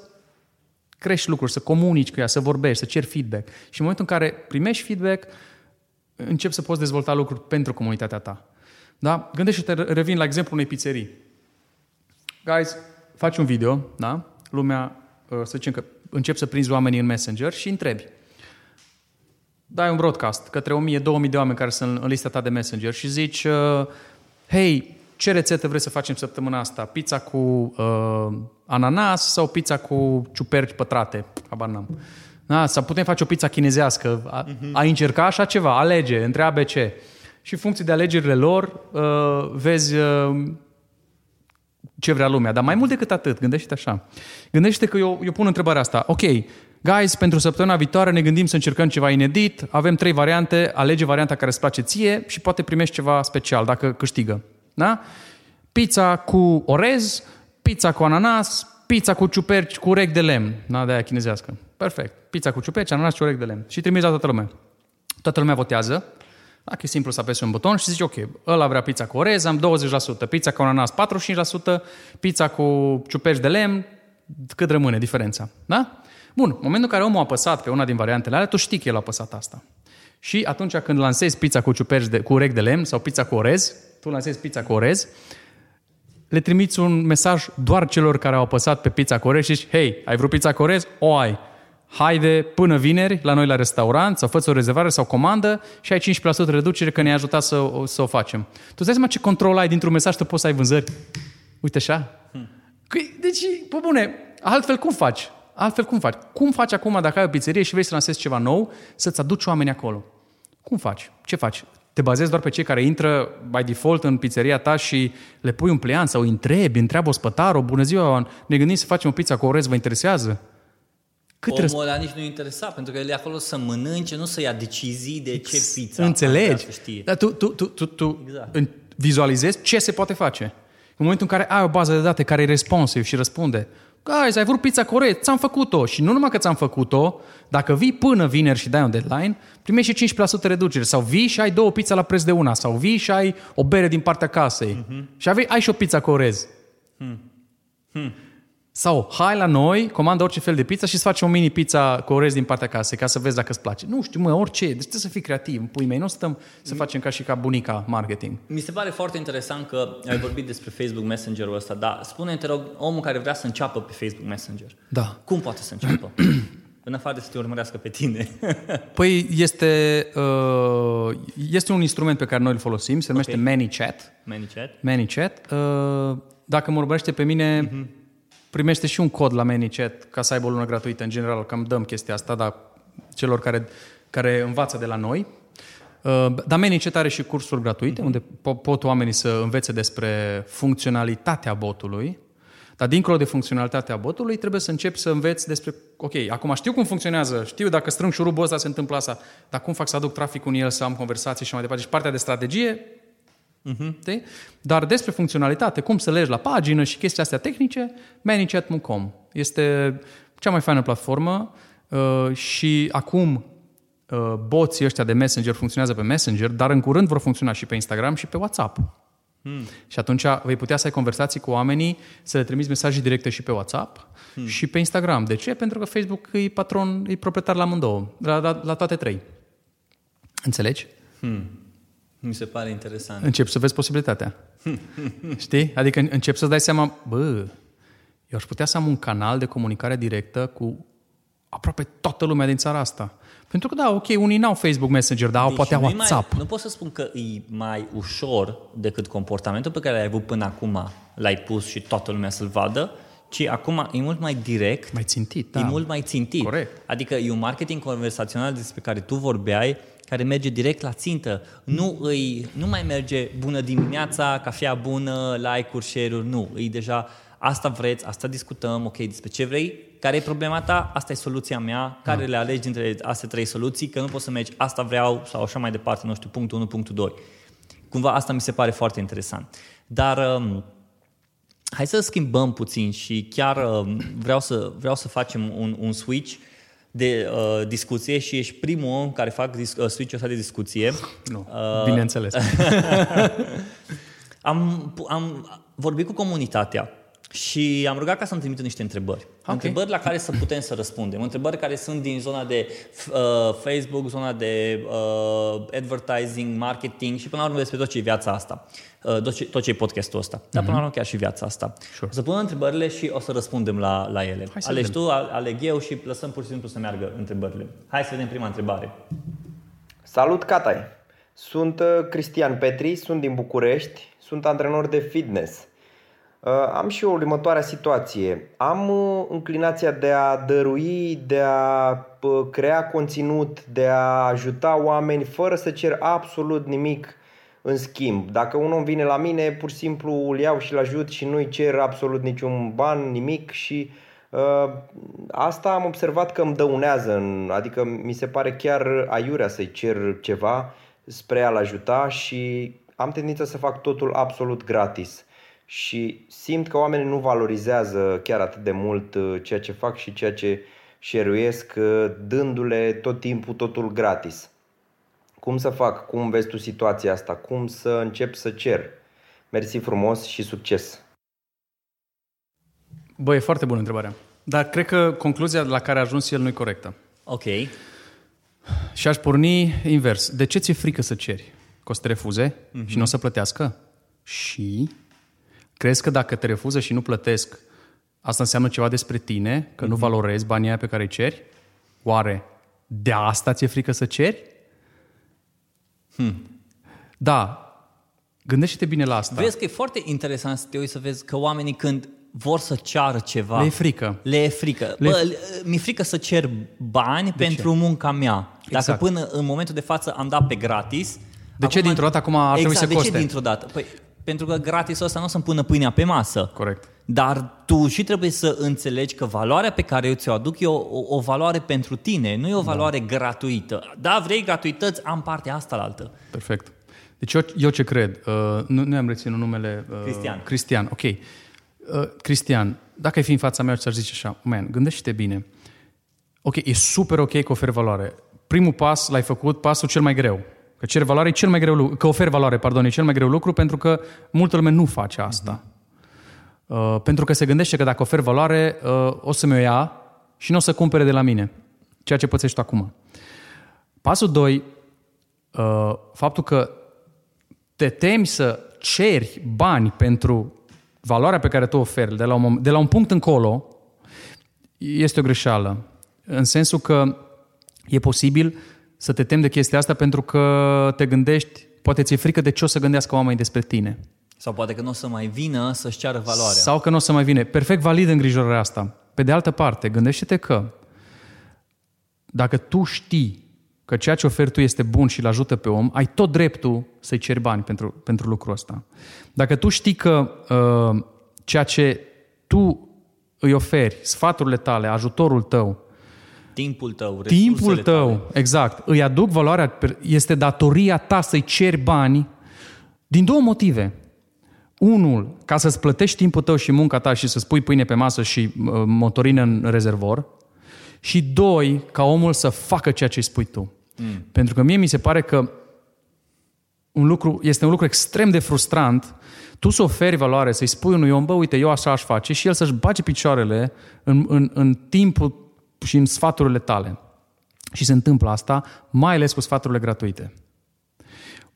crești lucruri, să comunici cu ea, să vorbești, să ceri feedback. Și în momentul în care primești feedback, începi să poți dezvolta lucruri pentru comunitatea ta. Da? Gândește-te, revin la exemplu unei pizzerii. Guys, faci un video, da? Lumea, uh, să zicem că începi să prinzi oamenii în Messenger și întrebi. Dai un broadcast către 1000-2000 de oameni care sunt în lista ta de Messenger și zici, uh, hei, ce rețetă vreți să facem săptămâna asta? Pizza cu uh, ananas sau pizza cu ciuperci pătrate? Habar n-am. Da, sau putem face o pizza chinezească. A, ai încerca așa ceva? Alege, între A, B, C. Și în funcție de alegerile lor, uh, vezi uh, ce vrea lumea. Dar mai mult decât atât, gândește-te așa. Gândește-te că eu, eu pun întrebarea asta. Ok, guys, pentru săptămâna viitoare ne gândim să încercăm ceva inedit, avem trei variante, alege varianta care îți place ție și poate primești ceva special dacă câștigă. Da? Pizza cu orez, pizza cu ananas, pizza cu ciuperci cu urec de lemn. Da, de aia chinezească. Perfect. Pizza cu ciuperci, ananas și urec de lemn. Și trimiți la toată lumea. Toată lumea votează. Dacă e simplu să apesi un buton și zici, ok, ăla vrea pizza cu orez, am 20%, pizza cu ananas 45%, pizza cu ciuperci de lemn, cât rămâne diferența. Da? Bun, în momentul în care omul a apăsat pe una din variantele alea, tu știi că el a apăsat asta. Și atunci când lansezi pizza cu ciuperci de, cu urechi de lemn sau pizza cu orez, tu lansezi pizza cu orez, le trimiți un mesaj doar celor care au apăsat pe pizza cu orez și zici, hei, ai vrut pizza cu orez? O ai. Haide până vineri la noi la restaurant sau fă o rezervare sau comandă și ai 15% reducere că ne-ai ajutat să, să o facem. Tu îți dai seama ce control ai dintr-un mesaj, tu poți să ai vânzări. Uite așa. Hmm. Deci, pe bune, altfel cum faci? Altfel cum faci? Cum faci acum dacă ai o pizzerie și vrei să lansezi ceva nou, să-ți aduci oameni acolo? Cum faci? Ce faci? Te bazezi doar pe cei care intră by default în pizzeria ta și le pui un pliant sau îi întrebi, întreabă ospătarul, bună ziua, ne gândim să facem o pizza cu orez, vă interesează? Cât Omul răsp- ăla nici nu interesa, pentru că el e acolo să mănânce, nu să ia decizii de ce pizza. Înțelegi? Dar tu, tu, tu, tu, tu exact. vizualizezi ce se poate face. În momentul în care ai o bază de date care e responsive și răspunde, guys, ai vrut pizza corect, ți-am făcut-o. Și nu numai că ți-am făcut-o, dacă vii până vineri și dai un deadline, primești și 15% reducere. Sau vii și ai două pizza la preț de una. Sau vii și ai o bere din partea casei. Uh-huh. Și ai, ai și o pizza cu orez. Hmm. Hmm. Sau hai la noi, comandă orice fel de pizza și îți faci o mini pizza cu orez din partea casei ca să vezi dacă îți place. Nu știu, mă, orice. Deci trebuie să fii creativ. Pui mei, nu stăm să facem ca și ca bunica marketing. Mi se pare foarte interesant că ai vorbit despre Facebook Messenger-ul ăsta, dar spune te rog, omul care vrea să înceapă pe Facebook Messenger. Da. Cum poate să înceapă? În afară de să te urmărească pe tine. păi este, uh, este un instrument pe care noi îl folosim, se numește okay. ManyChat. ManyChat. ManyChat. Uh, dacă mă urmărește pe mine, uh-huh primește și un cod la ManyChat ca să aibă o lună gratuită. În general, cam dăm chestia asta, dar celor care, care învață de la noi. Uh, dar ManyChat are și cursuri gratuite, uh-huh. unde pot oamenii să învețe despre funcționalitatea botului, dar dincolo de funcționalitatea botului, trebuie să începi să înveți despre, ok, acum știu cum funcționează, știu dacă strâng șurubul ăsta se întâmplă asta, dar cum fac să aduc traficul în el, să am conversații și mai departe. Deci partea de strategie Uh-huh. Dar despre funcționalitate, cum să legi la pagină și chestii astea tehnice, ManyChat.com este cea mai faină platformă uh, și acum uh, boții ăștia de Messenger funcționează pe Messenger, dar în curând vor funcționa și pe Instagram și pe WhatsApp. Hmm. Și atunci vei putea să ai conversații cu oamenii, să le trimiți mesaje directe și pe WhatsApp hmm. și pe Instagram. De ce? Pentru că Facebook e patron, e proprietar la amândouă, la, la, la toate trei. Înțelegi? Hmm. Mi se pare interesant. Încep să vezi posibilitatea. Știi? Adică încep să-ți dai seama, bă, eu aș putea să am un canal de comunicare directă cu aproape toată lumea din țara asta. Pentru că, da, ok, unii n-au Facebook Messenger, dar deci au poate WhatsApp. Mai, nu pot să spun că e mai ușor decât comportamentul pe care l-ai avut până acum, l-ai pus și toată lumea să-l vadă, ci acum e mult mai direct. Mai țintit, da. E mult mai țintit. Corect. Adică e un marketing conversațional despre care tu vorbeai, care merge direct la țintă. Nu, îi, nu mai merge bună dimineața, cafea bună, like-uri, share-uri, nu. Îi deja asta vreți, asta discutăm, ok, despre ce vrei, care e problema ta, asta e soluția mea, care da. le alegi dintre astea trei soluții, că nu poți să mergi asta vreau sau așa mai departe, nu știu, punctul 1, punctul 2. Cumva asta mi se pare foarte interesant. Dar um, hai să schimbăm puțin și chiar um, vreau, să, vreau să facem un, un switch de uh, discuție și ești primul om care fac dis- uh, switch-ul ăsta de discuție. Nu, uh, bineînțeles. am, am vorbit cu comunitatea și am rugat ca să-mi trimită niște întrebări. Okay. Întrebări la care să putem să răspundem. Întrebări care sunt din zona de uh, Facebook, zona de uh, advertising, marketing și până la urmă despre tot ce e viața asta. Uh, tot, ce, tot ce e podcastul ăsta. Dar uh-huh. până la urmă chiar și viața asta. Sure. O să pun întrebările și o să răspundem la, la ele. Hai Alegi tu, aleg eu și lăsăm pur și simplu să meargă întrebările. Hai să vedem prima întrebare. Salut, Catai! Sunt uh, Cristian Petri, sunt din București, sunt antrenor de fitness. Uh, am și o următoarea situație. Am uh, înclinația de a dărui, de a uh, crea conținut, de a ajuta oameni fără să cer absolut nimic în schimb. Dacă un om vine la mine, pur și simplu îl iau și îl ajut și nu-i cer absolut niciun ban, nimic și uh, asta am observat că îmi dăunează, adică mi se pare chiar aiurea să-i cer ceva spre a-l ajuta și am tendința să fac totul absolut gratis și simt că oamenii nu valorizează chiar atât de mult uh, ceea ce fac și ceea ce șeruiesc uh, dându-le tot timpul totul gratis. Cum să fac? Cum vezi tu situația asta? Cum să încep să cer? Mersi frumos și succes! Bă, e foarte bună întrebarea. Dar cred că concluzia la care a ajuns el nu e corectă. Ok. Și aș porni invers. De ce ți-e frică să ceri? Că o să te refuze uh-huh. și nu o să plătească? Și crezi că dacă te refuză și nu plătesc, asta înseamnă ceva despre tine, că uh-huh. nu valorezi banii aia pe care îi ceri? Oare de asta ți-e frică să ceri? Hmm. Da. Gândește-te bine la asta. Vezi că e foarte interesant să te uiți să vezi că oamenii când vor să ceară ceva. Le e frică. Le e frică. Le... Bă, mi-e frică să cer bani de pentru ce? munca mea. Exact. Dacă până în momentul de față am dat pe gratis... De ce dintr-o dată acum ar exact, trebui să de coste? ce dintr-o dată? Păi, pentru că gratis ăsta nu o să-mi pună pâinea pe masă. Corect. Dar tu și trebuie să înțelegi că valoarea pe care eu ți-o aduc e o, o, o valoare pentru tine, nu e o da. valoare da. gratuită. Da, vrei gratuități, am partea asta la altă. Perfect. Deci eu, eu ce cred, uh, nu, nu am reținut numele... Uh, Cristian. Cristian, ok. Uh, Cristian, dacă ai fi în fața mea, ți-aș zice așa, man, gândește bine. Ok, e super ok că oferi valoare. Primul pas l-ai făcut, pasul cel mai greu. Că cer valoare e cel mai greu lucru, că oferi valoare, pardon, e cel mai greu lucru pentru că multă lume nu face asta. Uh-huh. Uh, pentru că se gândește că dacă ofer valoare, uh, o să mi-o ia și nu o să cumpere de la mine. Ceea ce pățești acum. Pasul 2, uh, faptul că te temi să ceri bani pentru valoarea pe care tu oferi de la un, moment, de la un punct încolo, este o greșeală. În sensul că e posibil să te temi de chestia asta pentru că te gândești, poate ți-e frică de ce o să gândească oamenii despre tine. Sau poate că nu o să mai vină să-și ceară valoarea. Sau că nu o să mai vină. Perfect valid îngrijorarea asta. Pe de altă parte, gândește-te că dacă tu știi că ceea ce oferi tu este bun și îl ajută pe om, ai tot dreptul să-i ceri bani pentru, pentru lucrul ăsta. Dacă tu știi că uh, ceea ce tu îi oferi, sfaturile tale, ajutorul tău, timpul tău, timpul tău, tale. exact, îi aduc valoarea, este datoria ta să-i ceri bani din două motive. Unul, ca să-ți plătești timpul tău și munca ta și să-ți pui pâine pe masă și uh, motorină în rezervor. Și doi, ca omul să facă ceea ce îi spui tu. Mm. Pentru că mie mi se pare că un lucru, este un lucru extrem de frustrant tu să oferi valoare, să-i spui unui om, bă, uite, eu așa aș face și el să-și bage picioarele în, în, în timpul și în sfaturile tale. Și se întâmplă asta, mai ales cu sfaturile gratuite.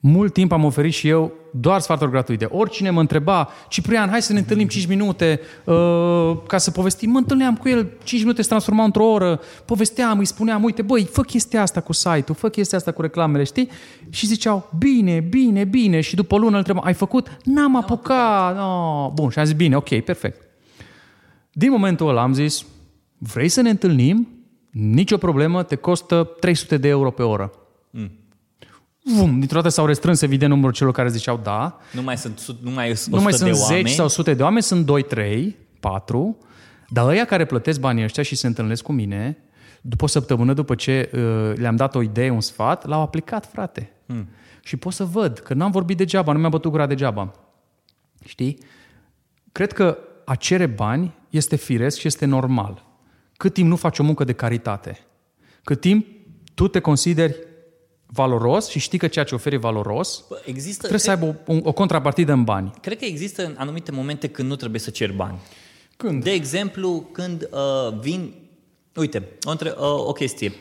Mult timp am oferit și eu doar sfaturi gratuite. Oricine mă întreba, Ciprian, hai să ne întâlnim 5 minute uh, ca să povestim. Mă întâlneam cu el, 5 minute se transformau într-o oră, povesteam, îi spuneam, uite, băi, fă chestia asta cu site-ul, fă chestia asta cu reclamele, știi? Și ziceau, bine, bine, bine. Și după o lună îl întrebam, ai făcut? N-am apucat. Oh, bun, și am zis, bine, ok, perfect. Din momentul ăla am zis, vrei să ne întâlnim? Nicio problemă, te costă 300 de euro pe oră. Mm vum, dintr-o dată s-au restrâns evident numărul celor care ziceau da. Nu mai sunt, nu mai sunt, nu mai sunt de 10 oameni. sau sute de oameni, sunt 2, 3, 4. Dar ăia care plătesc banii ăștia și se întâlnesc cu mine, după o săptămână, după ce uh, le-am dat o idee, un sfat, l-au aplicat, frate. Hmm. Și pot să văd că n-am vorbit degeaba, nu mi-a bătut gura degeaba. Știi? Cred că a cere bani este firesc și este normal. Cât timp nu faci o muncă de caritate. Cât timp tu te consideri valoros și știi că ceea ce oferi e valoros, Bă, există, trebuie cred, să aibă o, o contrapartidă în bani. Cred că există în anumite momente când nu trebuie să ceri bani. Când? De exemplu, când uh, vin... Uite, o, între, uh, o chestie.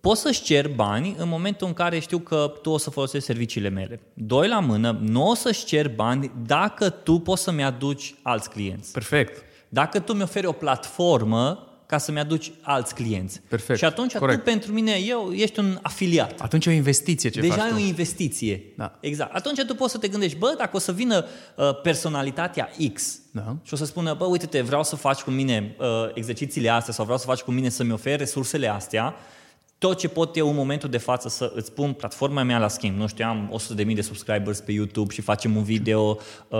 Poți să-și cer bani în momentul în care știu că tu o să folosești serviciile mele. Doi la mână, nu o să-și cer bani dacă tu poți să-mi aduci alți clienți. Perfect. Dacă tu mi oferi o platformă ca să-mi aduci alți clienți. Perfect. Și atunci Corect. tu pentru mine eu ești un afiliat. Atunci e o investiție ce Deja faci e tu. o investiție. Da. Exact. Atunci tu poți să te gândești, bă, dacă o să vină uh, personalitatea X da. și o să spună, bă, uite-te, vreau să faci cu mine uh, exercițiile astea sau vreau să faci cu mine să-mi oferi resursele astea, tot ce pot eu în momentul de față să îți pun platforma mea la schimb. Nu știu, am 100.000 de subscribers pe YouTube și facem un video, uh,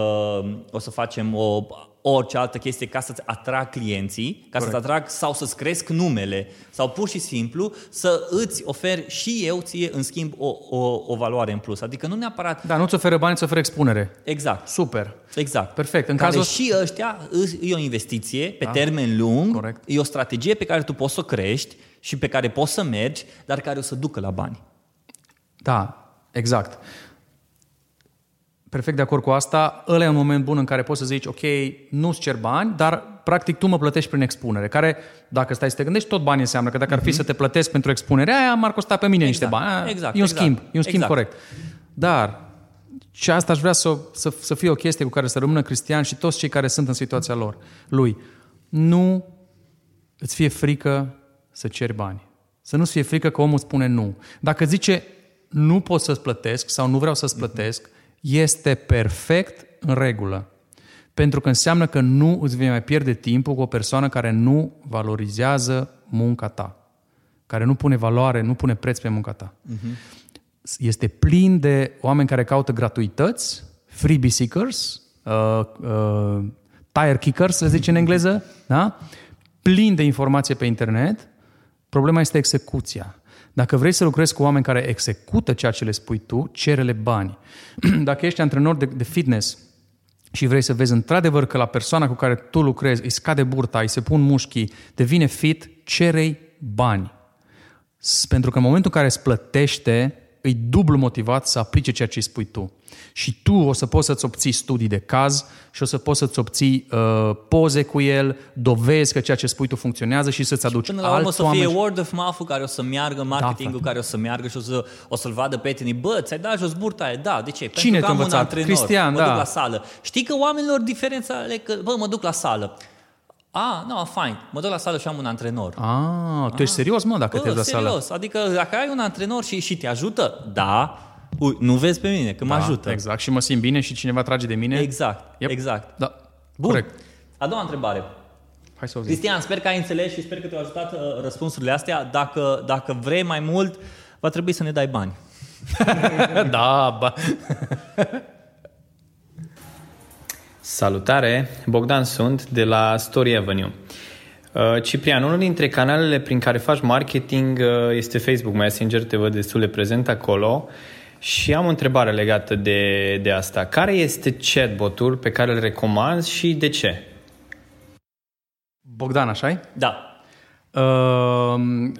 o să facem o orice altă chestie ca să-ți atrag clienții, ca Corect. să-ți atrag sau să-ți cresc numele sau pur și simplu să îți ofer și eu ție în schimb o, o, o valoare în plus. Adică nu neapărat... Da, nu-ți oferă bani, îți oferă expunere. Exact. Super. Exact. Perfect. În care cazul și ăștia e o investiție pe Da. termen lung, Corect. e o strategie pe care tu poți să o crești și pe care poți să mergi, dar care o să ducă la bani. Da, exact. Perfect de acord cu asta, ăla e un moment bun în care poți să zici, ok, nu-ți cer bani, dar practic tu mă plătești prin expunere, care, dacă stai să te gândești, tot bani înseamnă că dacă ar fi să te plătesc pentru expunerea aia, m-ar costa pe mine Exact, niște bani. Aia exact, e un exact, schimb, e un schimb exact. corect. Dar, și asta aș vrea să, să, să fie o chestie cu care să rămână cristian și toți cei care sunt în situația lor, lui. Nu îți fie frică să ceri bani. Să nu-ți fie frică că omul spune nu. Dacă zice nu pot să-ți plătesc sau nu vreau să-ți plătesc, este perfect în regulă. Pentru că înseamnă că nu îți vei mai pierde timpul cu o persoană care nu valorizează munca ta, care nu pune valoare, nu pune preț pe munca ta. Este plin de oameni care caută gratuități, freebie seekers, uh, uh, tire kickers, se zice în engleză, da? plin de informație pe internet. Problema este execuția. Dacă vrei să lucrezi cu oameni care execută ceea ce le spui tu, cere-le bani. Dacă ești antrenor de, de fitness și vrei să vezi într-adevăr că la persoana cu care tu lucrezi îi scade burta, îi se pun mușchii, devine fit, cerei bani. S- Pentru că în momentul în care îți plătește, îi dublu motivat să aplice ceea ce îi spui tu. Și tu o să poți să-ți obții studii de caz și o să poți să-ți obții uh, poze cu el, dovezi că ceea ce spui tu funcționează și să-ți aduci Până la urmă alți să fie oameni. word of mouth care o să meargă, marketingul frate. care o să meargă și o, să, o să-l vadă prietenii. Bă, ți-ai dat jos burta aia? Da, de ce? Pentru Cine că te-a am un învățat? antrenor, Cristian, mă da. duc la sală. Știi că oamenilor diferența e că, bă, mă duc la sală. A, no, fine, mă duc la sală și am un antrenor. Ah, tu ești serios, mă, dacă te Bă, duci la sală? serios, adică dacă ai un antrenor și, și te ajută, da, Ui, nu vezi pe mine, că mă Da, ajută. Exact, și mă simt bine și cineva trage de mine. Exact, Yep. exact. Da, Bun. corect. A doua întrebare. Hai să o zic. Cristian, sper că ai înțeles și sper că te-au ajutat uh, răspunsurile astea. Dacă, dacă vrei mai mult, va trebui să ne dai bani. da, ba. Salutare, Bogdan sunt de la Story Avenue. Uh, Ciprian, unul dintre canalele prin care faci marketing uh, este Facebook Messenger, te văd destul de prezent acolo și am o întrebare legată de, de asta. Care este chatbot-ul pe care îl recomanzi și de ce? Bogdan, așa Da. Uh,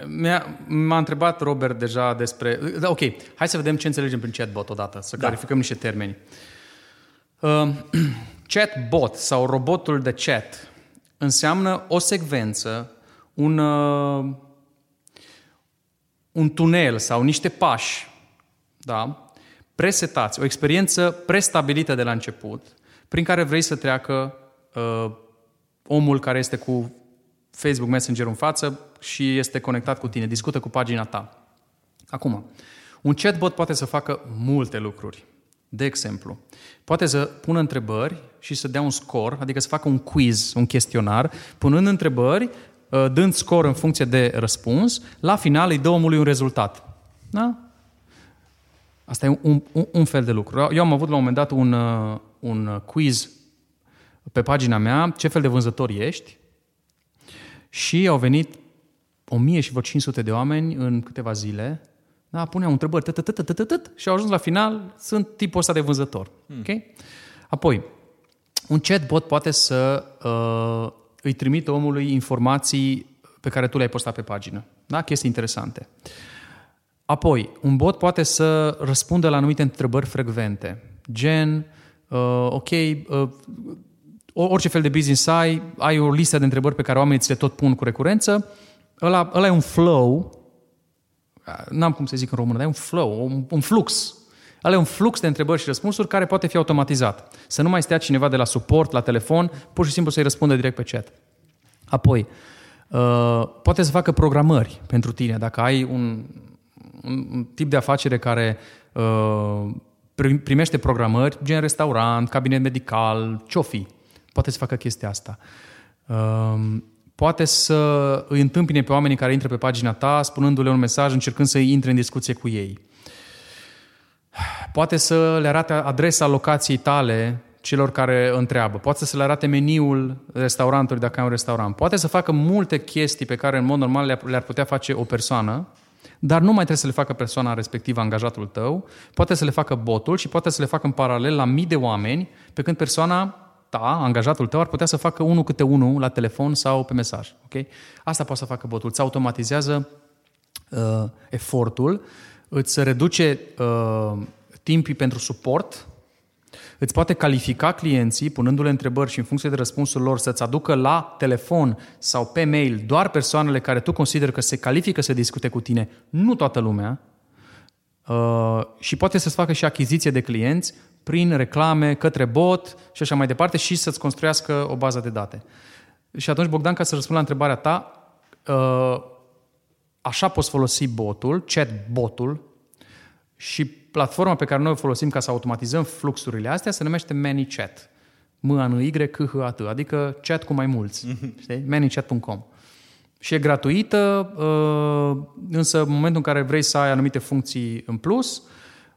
mi-a, m-a întrebat Robert deja despre... Da, ok, hai să vedem ce înțelegem prin chatbot odată, să Da. clarificăm niște termeni. Uh, chatbot sau robotul de chat înseamnă o secvență, un, uh, un tunel sau niște pași, da? presetați, o experiență prestabilită de la început, prin care vrei să treacă uh, omul care este cu Facebook Messenger în față și este conectat cu tine, discută cu pagina ta. Acum, un chatbot poate să facă multe lucruri. De exemplu, poate să pună întrebări și să dea un scor, adică să facă un quiz, un chestionar, punând întrebări, uh, dând scor în funcție de răspuns, la final îi dă omului un rezultat. Da? Asta e un, un, un fel de lucru. Eu am avut la un moment dat un, uh, un quiz pe pagina mea, ce fel de vânzător ești, și au venit 1000 și vreo 500 de oameni în câteva zile, da, puneau întrebări, tăt, tăt, tăt, tăt, tăt, și au ajuns la final, sunt tipul ăsta de vânzător. Ok? Apoi, un chatbot poate să uh, îi trimită omului informații pe care tu le-ai postat pe pagină. Da? Chestii interesante. Apoi, un bot poate să răspundă la anumite întrebări frecvente, gen, uh, ok, uh, orice fel de business ai, ai o listă de întrebări pe care oamenii ți le tot pun cu recurență, ăla, ăla e un flow, n-am cum să zic în română, dar e un flow, un, un flux. Ăla e un flux de întrebări și răspunsuri care poate fi automatizat. Să nu mai stea cineva de la suport, la telefon, pur și simplu să-i răspundă direct pe chat. Apoi, uh, poate să facă programări pentru tine. Dacă ai un, un, un tip de afacere care uh, prim- primește programări, gen restaurant, cabinet medical, ce-o fi, poate să facă chestia asta. Uh, poate să îi întâmpine pe oamenii care intră pe pagina ta, spunându-le un mesaj, încercând să intre în discuție cu ei. Poate să le arate adresa locației tale celor care întreabă. Poate să le arate meniul restaurantului dacă ai un restaurant. Poate să facă multe chestii pe care în mod normal le-ar- le-ar putea face o persoană, dar nu mai trebuie să le facă persoana respectivă, angajatul tău, poate să le facă botul și poate să le facă în paralel la mii de oameni, pe când persoana ta, angajatul tău, ar putea să facă unul câte unul la telefon sau pe mesaj. Okay? Asta poate să facă botul. Îți automatizează uh, efortul, îți reduce uh, timpii pentru suport, îți poate califica clienții punându-le întrebări și în funcție de răspunsul lor să-ți aducă la telefon sau pe mail doar persoanele care tu consideri că se califică să discute cu tine, nu toată lumea, uh, și poate să-ți facă și achiziție de clienți prin reclame către bot și așa mai departe și să-ți construiască o bază de date. Și atunci, Bogdan, ca să răspund la întrebarea ta, uh, așa poți folosi botul, chat-botul, și platforma pe care noi o folosim ca să automatizăm fluxurile astea se numește ManyChat. m a n y c h a t adică chat cu mai mulți. Știi? ManyChat.com. Și e gratuită, uh, însă în momentul în care vrei să ai anumite funcții în plus,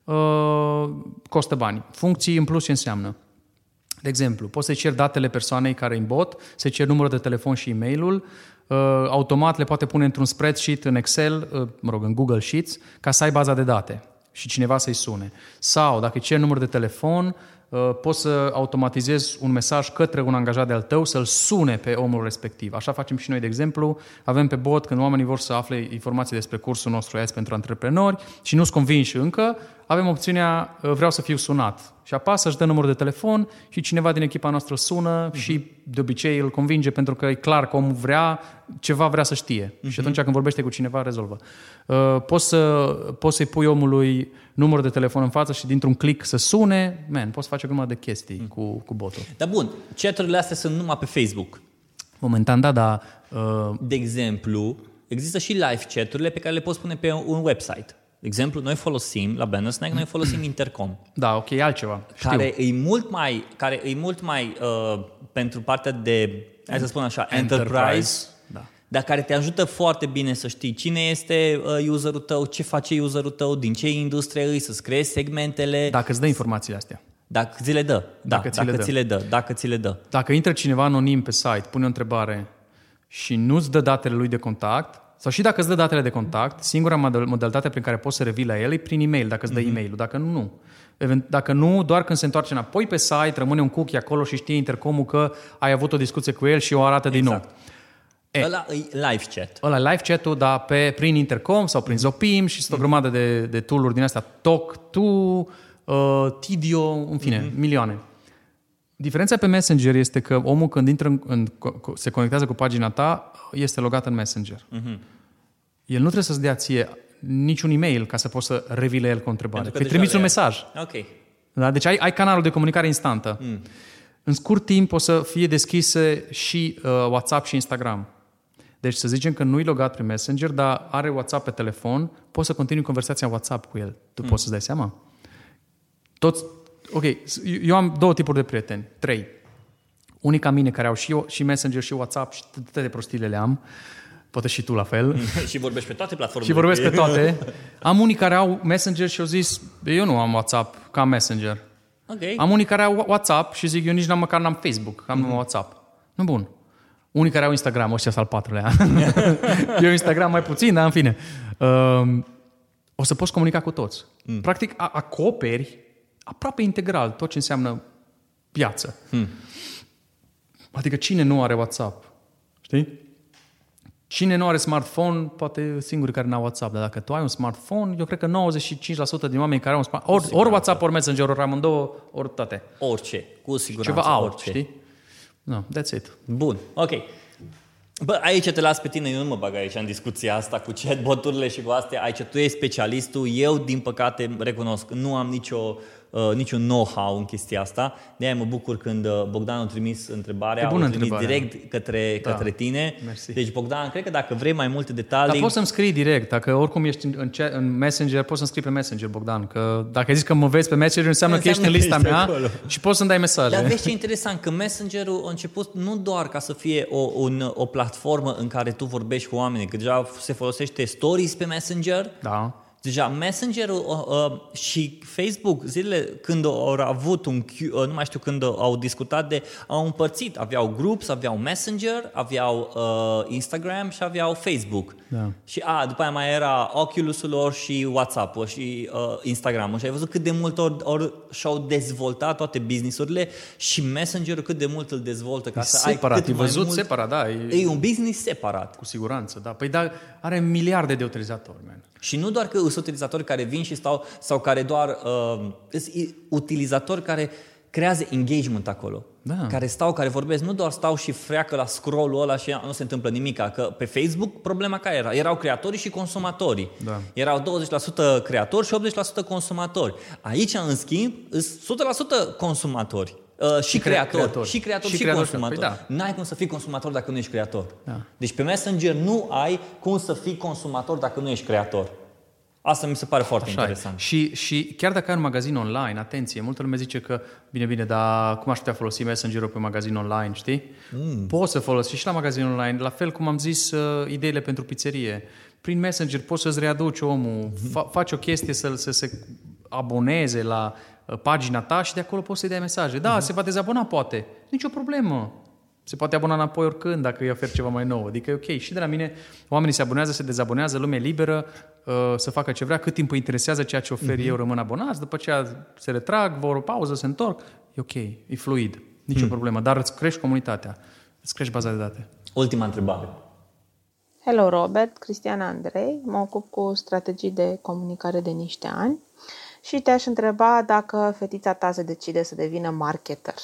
uh, costă bani. Funcții în plus ce înseamnă? De exemplu, poți să-i ceri datele persoanei care e în bot, să-i ceri numărul de telefon și e-mailul, uh, automat le poate pune într-un spreadsheet în Excel, mă rog, în Google Sheets, ca să ai baza de date și cineva să-i sune. Sau, dacă îi ceri număr de telefon, uh, poți să automatizezi un mesaj către un angajat de al tău să-l sune pe omul respectiv. Așa facem și noi, de exemplu. Avem pe bot, când oamenii vor să afle informații despre cursul nostru AS pentru antreprenori și nu-s convinși încă, avem opțiunea uh, vreau să fiu sunat. Și apasă, își dă numărul de telefon și cineva din echipa noastră sună uh-huh. și de obicei îl convinge pentru că e clar că omul vrea, ceva vrea să știe. Uh-huh. Și atunci când vorbește cu cineva, rezolvă. Uh, poți, să, poți să-i pui omului numărul de telefon în față și dintr-un click să sune, man, poți face o grămadă de chestii uh-huh. cu, cu botul. Dar bun, chaturile astea sunt numai pe Facebook. Momentan, da, dar... Uh... De exemplu, există și live chaturile pe care le poți pune pe un website. De exemplu, noi folosim, la Banner Snack, noi folosim Intercom. Da, ok, altceva. Știu. Care e mult mai, care e mult mai uh, pentru partea de, hai să spun așa, enterprise, enterprise da. dar care te ajută foarte bine să știi cine este uh, userul tău, ce face userul tău, din ce industrie îi, să-ți creezi segmentele. Dacă îți dă informațiile astea. Dacă ți le dă, da, dacă, ți, dacă le dă. ți le dă, dacă ți le dă. Dacă intră cineva anonim pe site, pune o întrebare și nu-ți dă datele lui de contact, sau și dacă îți dă datele de contact, singura modalitate prin care poți să revii la el e prin e-mail, dacă îți dă mm-hmm. e-mailul. Dacă nu, nu. Dacă nu, doar când se întoarce înapoi pe site, rămâne un cookie acolo și știe intercomul că ai avut o discuție cu el și o arată exact. din nou. Exact. E, ăla e live chat. Ăla live chat-ul, dar pe, prin intercom sau prin Zopim și sunt o grămadă de, de tool-uri din astea. Talk to, uh, Tidio, în fine, mm-hmm. milioane. Diferența pe Messenger este că omul când intră în, în, se conectează cu pagina ta, este logat în Messenger. Mm-hmm. El nu trebuie să-ți dea ție niciun e-mail ca să poți să revii la el cu o întrebare. Că trimiți un mesaj. Ok. Da? Deci ai, ai canalul de comunicare instantă. Mm. În scurt timp o să fie deschise și uh, WhatsApp și Instagram. Deci să zicem că nu-i logat prin Messenger, dar are WhatsApp pe telefon, poți să continui conversația WhatsApp cu el. Tu mm. poți să-ți dai seama? Toți, ok, eu am două tipuri de prieteni, trei. Unii ca mine care au și, și Messenger și WhatsApp și toate prostiile le am. Poate și tu la fel. și vorbești pe toate platformele. Și vorbesc pe toate. Am unii care au Messenger și au zis, eu nu am WhatsApp ca Messenger. Okay. Am unii care au WhatsApp și zic, eu nici n-am măcar n-am Facebook, am mm-hmm. WhatsApp. Nu bun. Unii care au Instagram, ăștia al patrulea. eu Instagram mai puțin, dar în fine. Um, o să poți comunica cu toți. Mm. Practic, acoperi aproape integral tot ce înseamnă piață. Mm. Adică cine nu are WhatsApp? Știi? Cine nu are smartphone, poate singurii care n-au WhatsApp, dar dacă tu ai un smartphone, eu cred că 95% din oameni care au un smartphone, ori, ori WhatsApp, ori Messenger, ori amândouă, ori toate. Orice, cu siguranță. Ceva au, orice. știi? No, that's it. Bun, ok. Bă, aici te las pe tine, eu nu mă bag aici în discuția asta cu chatbot-urile și cu astea. Aici tu ești specialistul, eu din păcate recunosc, nu am nicio uh, niciun know-how în chestia asta. De aia mă bucur când uh, Bogdan a trimis întrebarea, a trimis întrebarea. direct către, da. către tine. Mersi. Deci Bogdan, cred că dacă vrei mai multe detalii... Dar poți să-mi scrii direct, dacă oricum ești în, chat, în Messenger, poți să-mi scrii pe Messenger, Bogdan, că dacă ai zis că mă vezi pe Messenger, înseamnă, înseamnă că ești în lista mea acolo. și poți să-mi dai mesaje. Dar vezi ce interesant, că Messenger-ul a început nu doar ca să fie o, un, o platformă în care tu vorbești cu oamenii, că deja se folosește stories pe Messenger, da Deja Messenger-ul uh, uh, și Facebook, zilele când au avut un, uh, nu mai știu când au discutat de, au împărțit, aveau groups, aveau Messenger, aveau uh, Instagram și aveau Facebook. Da. Și a, după aia mai era Oculus-ul lor și WhatsApp-ul și uh, Instagram-ul. Și ai văzut cât de mult ori, ori și-au dezvoltat toate business-urile și Messenger-ul cât de mult îl dezvoltă ca e să separat, ai cât e văzut mult... separat, da. E... e un business separat. Cu siguranță, da. Păi da, are miliarde de utilizatori, man. Și nu doar că sunt utilizatori care vin și stau, sau care doar uh, utilizatori care creează engagement acolo. Da. Care stau, care vorbesc, nu doar stau și freacă la scroll-ul ăla și nu se întâmplă nimic. Că pe Facebook problema care era? Erau creatorii și consumatorii. Da. Erau 20% creatori și 80% consumatori. Aici, în schimb, sunt 100% consumatori. Uh, și, Și cre- creatori, creatori. și creatori Și și, creatori, consumatori. păi da. N-ai cum să fii consumator dacă nu ești creator. Da. Deci pe Messenger nu ai cum să fii consumator dacă nu ești creator. Asta mi se pare foarte Așa e. interesant. Și, și chiar dacă ai un magazin online, atenție, multă lume zice că, bine, bine, dar cum aș putea folosi Messenger-ul pe magazin online, știi? Mm. Poți să folosești și la magazin online, la fel cum am zis, uh, ideile pentru pizzerie. Prin Messenger poți să-ți readuci omul, fa- faci o chestie să, să se aboneze la uh, pagina ta și de acolo poți să-i dai mesaje. Da, se va dezabona, poate. Nici o problemă. Se poate abona înapoi oricând dacă îi oferi ceva mai nou. Adică e ok. Și de la mine oamenii se abonează, se dezabonează, lumea e liberă uh, să facă ce vrea, cât timp îi interesează ceea ce oferi eu, rămân abonați, după aceea se retrag, vor o pauză, se întorc. E ok, e fluid, nicio problemă. Dar îți crești comunitatea, îți crești baza de date. Ultima întrebare. Hello Robert, Cristiana Andrei, mă ocup cu strategii de comunicare de niște ani și te-aș întreba dacă fetița ta se decide să devină marketer.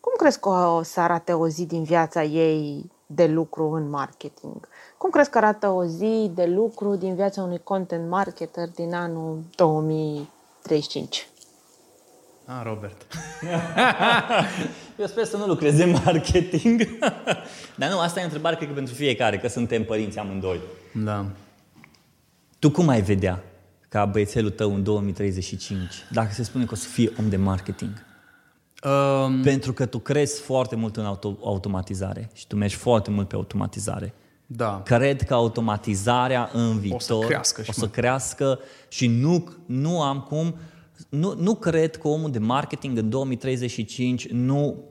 Cum crezi că o să arate o zi din viața ei de lucru în marketing? Cum crezi că arată o zi de lucru din viața unui content marketer din anul 2035? Ah, Robert. Eu sper să nu lucrez în marketing. Dar nu, asta e o întrebare, cred că pentru fiecare, că suntem părinți amândoi. Da. Tu cum ai vedea ca băiețelul tău în 2035, dacă se spune că o să fie om de marketing? Um, Pentru că tu crezi foarte mult în auto- automatizare și tu mergi foarte mult pe automatizare. da. Cred că automatizarea în viitor crească și o să mai. crească și nu, nu am cum, nu, nu cred că omul de marketing în 2035 nu,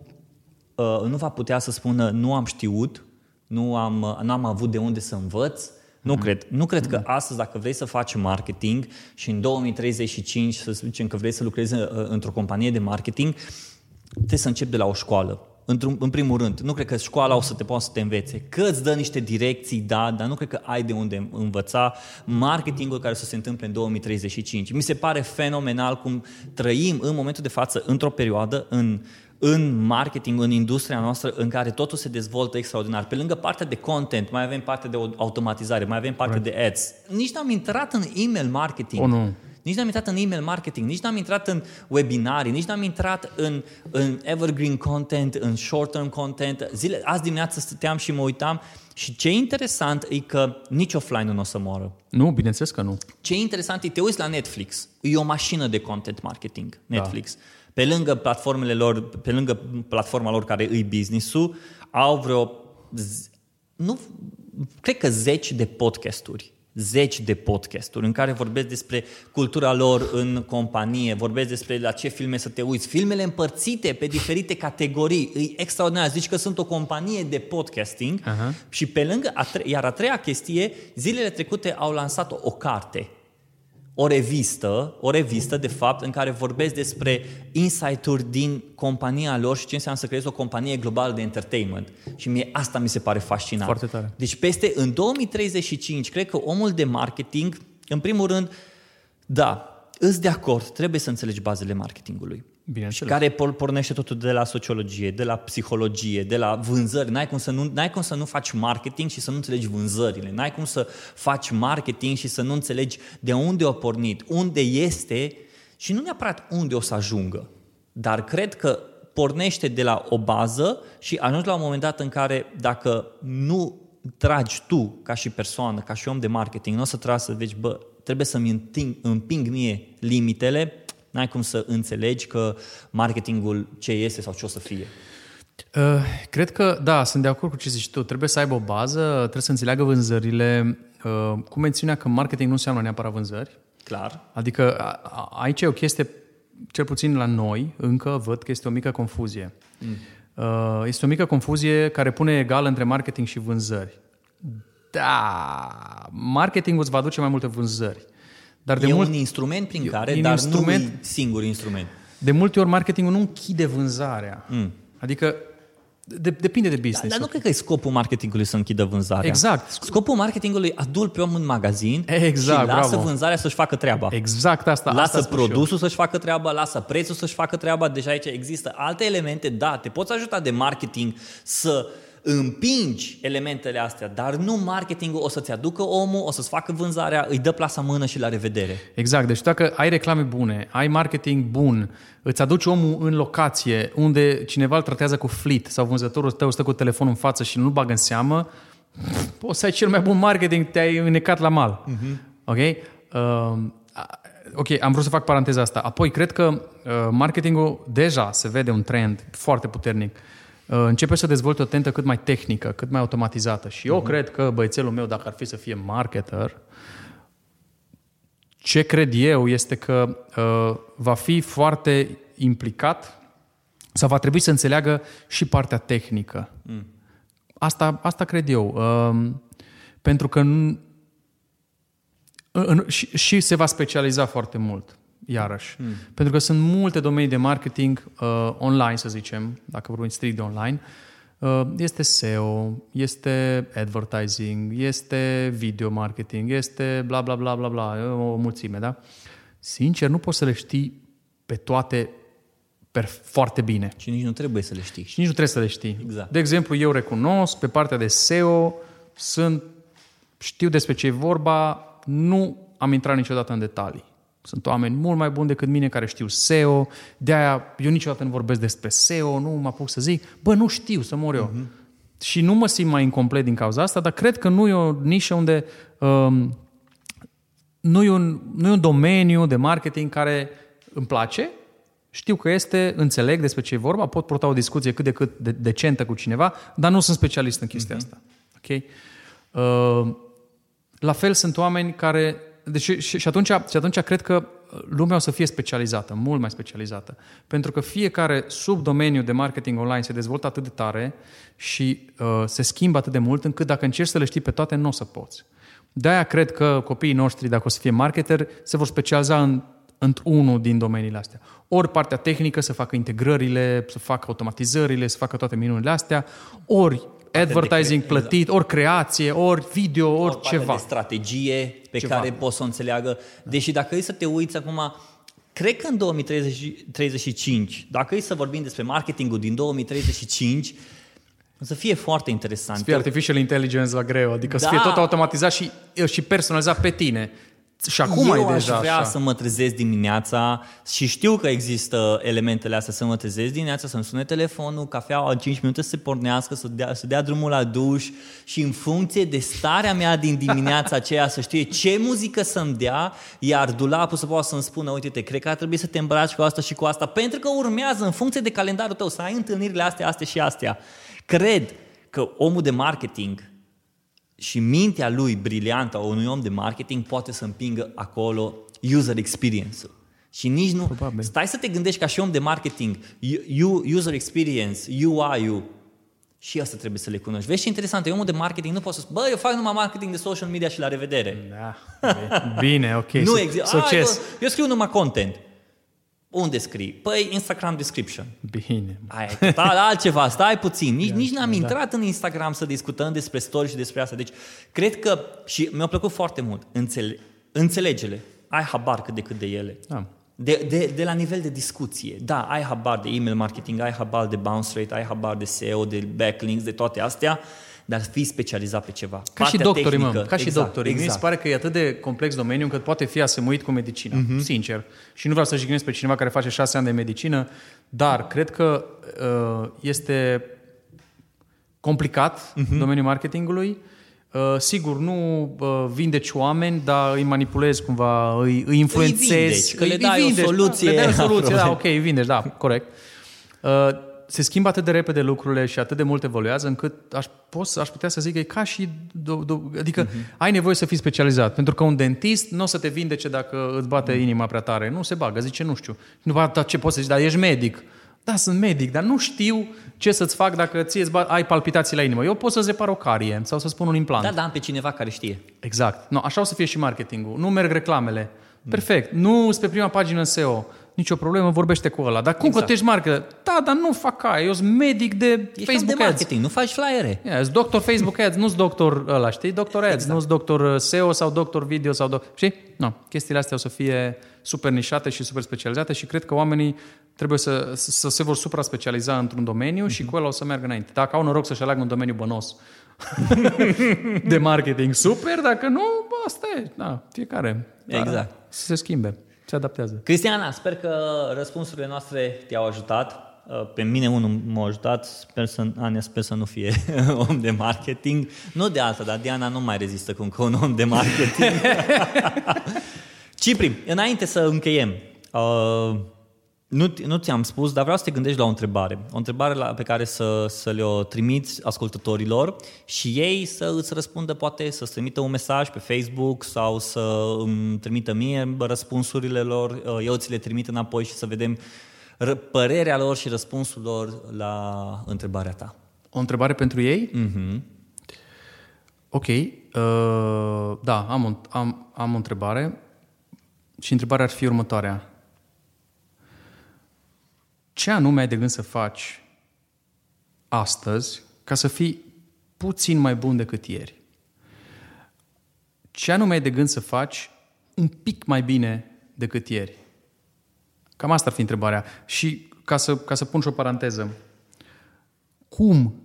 uh, nu va putea să spună nu am știut, nu am, uh, n-am avut de unde să învăț. Nu cred. Nu cred că astăzi, dacă vrei să faci marketing și în 2035 să zicem că vrei să lucrezi uh, într-o companie de marketing, trebuie să începi de la o școală. Într-un, în primul rând, nu cred că școala o să te poată să te învețe. Că îți dă niște direcții, da, dar nu cred că ai de unde învăța marketingul care să se întâmple în 2035. Mi se pare fenomenal cum trăim în momentul de față într-o perioadă în în marketing, în industria noastră, în care totul se dezvoltă extraordinar. Pe lângă partea de content, mai avem partea de automatizare, mai avem partea de ads. Nici n-am intrat în email marketing. O, nu. Nici n-am intrat în email marketing, nici n-am intrat în webinarii, nici n-am intrat în, în evergreen content, în short-term content. Zile, azi dimineață stăteam și mă uitam și ce e interesant e că nici offline nu o să moară. Nu, bineînțeles că nu. Ce e interesant e, te uiți la Netflix, e o mașină de content marketing, Netflix. Da. Pe lângă platformele lor, pe lângă platforma lor care îi business-ul, au vreo, z- nu, cred că zeci de podcasturi zeci de podcasturi în care vorbesc despre cultura lor în companie, vorbesc despre la ce filme să te uiți, filmele împărțite pe diferite categorii, e extraordinar. Zici că sunt o companie de podcasting Aha. și pe lângă, a tre- iar a treia chestie, zilele trecute au lansat o, o carte o revistă, o revistă de fapt în care vorbesc despre insight-uri din compania lor și ce înseamnă să creezi o companie globală de entertainment. Și mie asta mi se pare fascinant. Foarte tare. Deci peste în 2035, cred că omul de marketing, în primul rând, da, îți de acord, trebuie să înțelegi bazele marketingului. Și Bineînțeles. care por- pornește totul de la sociologie, de la psihologie, de la vânzări. N-ai cum, să nu, n-ai cum să nu faci marketing și să nu înțelegi vânzările. N-ai cum să faci marketing și să nu înțelegi de unde a pornit, unde este și nu neapărat unde o să ajungă. Dar cred că pornește de la o bază și ajungi la un moment dat în care dacă nu tragi tu ca și persoană, ca și om de marketing, nu o să tragi să vezi, bă, trebuie să-mi împing, împing mie limitele, n-ai cum să înțelegi că marketingul ce este sau ce o să fie. Uh, cred că, da, sunt de acord cu ce zici tu. Trebuie să aibă o bază, trebuie să înțeleagă vânzările. Uh, cu mențiunea că marketing nu înseamnă neapărat vânzări. Clar. Adică a- a- aici e o chestie, cel puțin la noi, încă văd că este o mică confuzie. Mm. Este o mică confuzie care pune egal între marketing și vânzări. Da, marketingul îți va aduce mai multe vânzări. Dar de, e mult, un instrument prin e care, un dar instrument- nu e singur instrument. de multe ori marketingul nu închide vânzarea. Mm. Adică de, depinde de business. Dar nu cred că e scopul marketingului să închidă vânzarea. Exact. Scopul marketingului adul pe om în magazin Exact, și lasă bravo. vânzarea să-și facă treaba. Exact asta. Lasă asta spun și eu. produsul să-și facă treaba, lasă prețul să-și facă treaba. Deja aici există alte elemente, da, te poți ajuta de marketing să împingi elementele astea, dar nu marketingul o să-ți aducă omul, o să-ți facă vânzarea, îi dă plasa în mână și la revedere. Exact, deci dacă ai reclame bune, ai marketing bun, îți aduci omul în locație unde cineva îl tratează cu flit sau vânzătorul tău stă cu telefonul în față și nu bagă în seamă, poți să ai cel mai bun marketing, te-ai înnecat la mal. Uh-huh. Ok? Uh, ok, am vrut să fac paranteza asta. Apoi, cred că uh, marketingul deja se vede un trend foarte puternic. Uh, începe să dezvolte o tentă cât mai tehnică, cât mai automatizată. Și eu uh-huh. cred că băiețelul meu, dacă ar fi să fie marketer, ce cred eu este că uh, va fi foarte implicat sau va trebui să înțeleagă și partea tehnică. Mm. Asta, asta cred eu. Uh, pentru că în, în, și, și se va specializa foarte mult, iarăși. Mm. Pentru că sunt multe domenii de marketing uh, online, să zicem, dacă vorbim strict de online, uh, este SEO, este advertising, este video marketing, este bla bla bla bla bla, o mulțime, da? Sincer, nu poți să le știi pe toate per, foarte bine. Și nici nu trebuie să le știi. Și nici nu trebuie să le știi. Exact. De exemplu, eu recunosc, pe partea de SEO, sunt, știu despre ce e vorba, nu am intrat niciodată în detalii. Sunt oameni mult mai buni decât mine care știu SEO, de-aia eu niciodată nu vorbesc despre SEO, nu mă apuc să zic, bă, nu știu să mor eu. Uh-huh. Și nu mă simt mai incomplet din cauza asta, dar cred că nu e o nișă unde um, nu, e un, nu e un domeniu de marketing care îmi place, știu că este, înțeleg despre ce e vorba, pot purta o discuție cât de cât de, decentă cu cineva, dar nu sunt specialist în chestia uh-huh. asta. Okay? Uh, la fel sunt oameni care... Deci, și, și, atunci, și atunci cred că lumea o să fie specializată, mult mai specializată. Pentru că fiecare subdomeniu de marketing online se dezvoltă atât de tare și uh, se schimbă atât de mult încât dacă încerci să le știi pe toate, nu o să poți. De-aia cred că copiii noștri, dacă o să fie marketeri, se vor specializa în într-unul din domeniile astea. Ori partea tehnică, să facă integrările, să facă automatizările, să facă toate minunile astea, ori advertising cre- plătit, exact. ori creație, ori video, ori, partea ceva. de strategie pe Ceva. care poți să o înțeleagă. Deși dacă e să te uiți acum, cred că în 2035, dacă e să vorbim despre marketingul din 2035, o să fie foarte interesant. Să fie artificial intelligence la greu, adică să Da. fie tot automatizat și, și personalizat pe tine. Și acum eu e aș deja vrea așa. să mă trezesc dimineața și știu că există elementele astea să mă trezesc dimineața, să-mi sune telefonul, cafeaua în 5 minute să se pornească, să dea, să dea drumul la duș și în funcție de starea mea din dimineața aceea să știe ce muzică să-mi dea, iar dulapul să poată să-mi spună, uite, te cred că ar trebui să te îmbraci cu asta și cu asta, pentru că urmează în funcție de calendarul tău să ai întâlnirile astea, astea și astea. Cred că omul de marketing și mintea lui briliantă a unui om de marketing poate să împingă acolo user experience-ul. Și nici nu... Probabil. Stai să te gândești ca și om de marketing, you, user experience, UI-ul, și asta trebuie să le cunoști. Vezi ce interesant, e omul de marketing, nu poți să spui, bă, eu fac numai marketing de social media și la revedere. Da. Bine, ok. nu Su- există. Succes. Eu, eu scriu numai content. Unde scrii? Păi Instagram description. Bine. Aia e total altceva, stai puțin. Nici, nici n-am intrat în Instagram să discutăm despre story și despre asta. Deci, cred că, și mi-a plăcut foarte mult, înțele, înțelegele. Ai habar cât de cât de ele. Da. De, de, de la nivel de discuție. Da, ai habar de email marketing, ai habar de bounce rate, ai habar de SEO, de backlinks, de toate astea, dar fii specializat pe ceva. Ca și Partea doctorii, mă, tehnică, ca și exact, doctorii. Exact. Mi se pare că e atât de complex domeniul încât poate fi asemuit cu medicina, Mhm. uh-huh. sincer. Și nu vreau să jignesc pe cineva care face șase ani de medicină, dar cred că uh, este complicat Mhm. uh-huh. domeniul marketingului. Uh, sigur, nu uh, vindeci oameni, dar îi manipulezi cumva, îi, îi influențezi. vindeci, că îi, le dai o vindeci, soluție Da, le dai o la soluție, da, probleme. ok, îi vindești, da, corect. Uh, se schimbă atât de repede lucrurile și atât de mult evoluează încât aș, pot, să- aș putea să zic că e ca și... Do, do, adică uh-huh. ai nevoie să fii specializat. Pentru că un dentist nu o să te vindece dacă îți bate inima prea tare. Nu se bagă, zice nu știu. Nu, dar ce poți să zici? Dar ești medic. Da, sunt medic, dar nu știu ce să-ți fac dacă ție îți bat, ai palpitații la inimă. Eu pot să-ți repar o carie sau să spun un implant. Da, da, am pe cineva care știe. Exact. No, așa o să fie și marketingul. Nu merg reclamele. Perfect. Nu sunt pe prima pagină în SEO. Nicio problemă, vorbește cu ăla. Dar cum Exact. că tu ești marketer? Da, da, dar nu fac aia, eu sunt medic de Ești Facebook de Ads. marketing, nu faci flyere. Yeah, sunt doctor Facebook Ads, nu sunt doctor ăla, știi? Doctor Ads, exact. nu sunt doctor SEO sau doctor video sau doctor... Știi? Nu, chestiile astea o să fie super nișate și super specializate și cred că oamenii trebuie să, să se vor supra-specializa într-un domeniu mm-hmm. și cu el o să meargă înainte. Dacă au noroc să-și aleagă un domeniu bănos de marketing, super, dacă nu, bă, asta e, da, fiecare. Exact. Dar Să se schimbe, se adaptează. Cristiana, sper că răspunsurile noastre te-au ajutat. Uh, Pe mine unul m-a ajutat, sper să, Ania, sper să nu fie om de marketing. Nu de alta, dar Diana nu mai rezistă cu încă un om de marketing. Cipri, înainte să încheiem, uh, nu, nu ți-am spus, dar vreau să te gândești la o întrebare. O întrebare la, pe care să, să le-o trimiți ascultătorilor și ei să îți răspundă, poate să-ți trimită un mesaj pe Facebook sau să îmi trimită mie răspunsurile lor, uh, eu ți le trimit înapoi și să vedem ră- părerea lor și răspunsul lor la întrebarea ta. O întrebare pentru ei? Mm-hmm. Ok, uh, da, am, o- am, am o întrebare și întrebarea ar fi următoarea. Ce anume ai de gând să faci astăzi ca să fii puțin mai bun decât ieri? Ce anume ai de gând să faci un pic mai bine decât ieri? Cam asta ar fi întrebarea. Și ca să, ca să pun și o paranteză, cum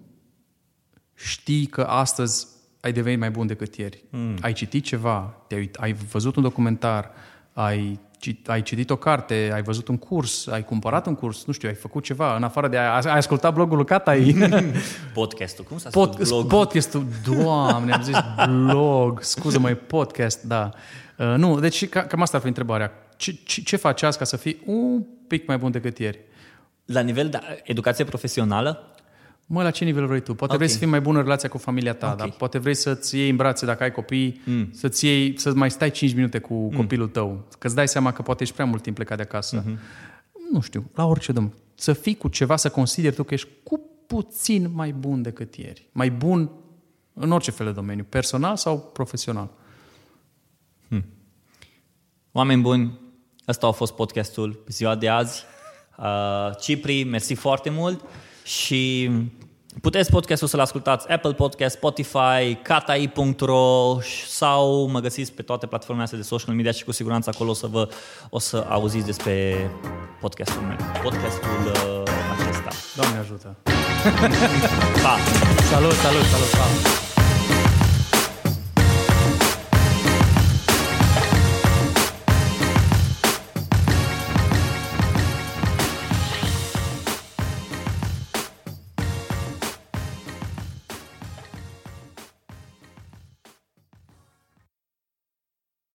știi că astăzi ai devenit mai bun decât ieri. Mm. Ai citit ceva, te-ai, uit- ai văzut un documentar, ai, ci- ai citit o carte, ai văzut un curs, ai cumpărat un curs, nu știu, ai făcut ceva, în afară de a ai ascultat blogul lui Catai. Podcastul, cum s-a spus Pod, blog? podcastul, doamne, am zis blog, scuză-mă, e podcast, da. Uh, nu, deci ca, cam asta ar fi întrebarea. Ce, ce, ce faci azi ca să fii un pic mai bun decât ieri? La nivel de educație profesională? Mă, la ce nivel vrei tu? Poate Ok. vrei să fii mai bună în relația cu familia ta, Ok. dar poate vrei să-ți iei în brațe dacă ai copii, mm. să-ți iei, să mai stai 5 minute cu mm. copilul tău, că îți dai seama că poate ești prea mult timp plecat de acasă. Mm-hmm. Nu știu, la orice domn. Să fii cu ceva, să consideri tu că ești cu puțin mai bun decât ieri. Mai bun în orice fel de domeniu, personal sau profesional. Oameni buni, ăsta a fost podcastul pe ziua de azi. Uh, Cipri, mersi foarte mult și puteți podcastul să-l ascultați Apple Podcast, Spotify, katai.ro sau mă găsiți pe toate platformele astea de social media și cu siguranță acolo o să vă o să auziți despre podcastul meu, podcastul uh, acesta. Doamne ajută! Pa! Salut, salut, salut! Pa.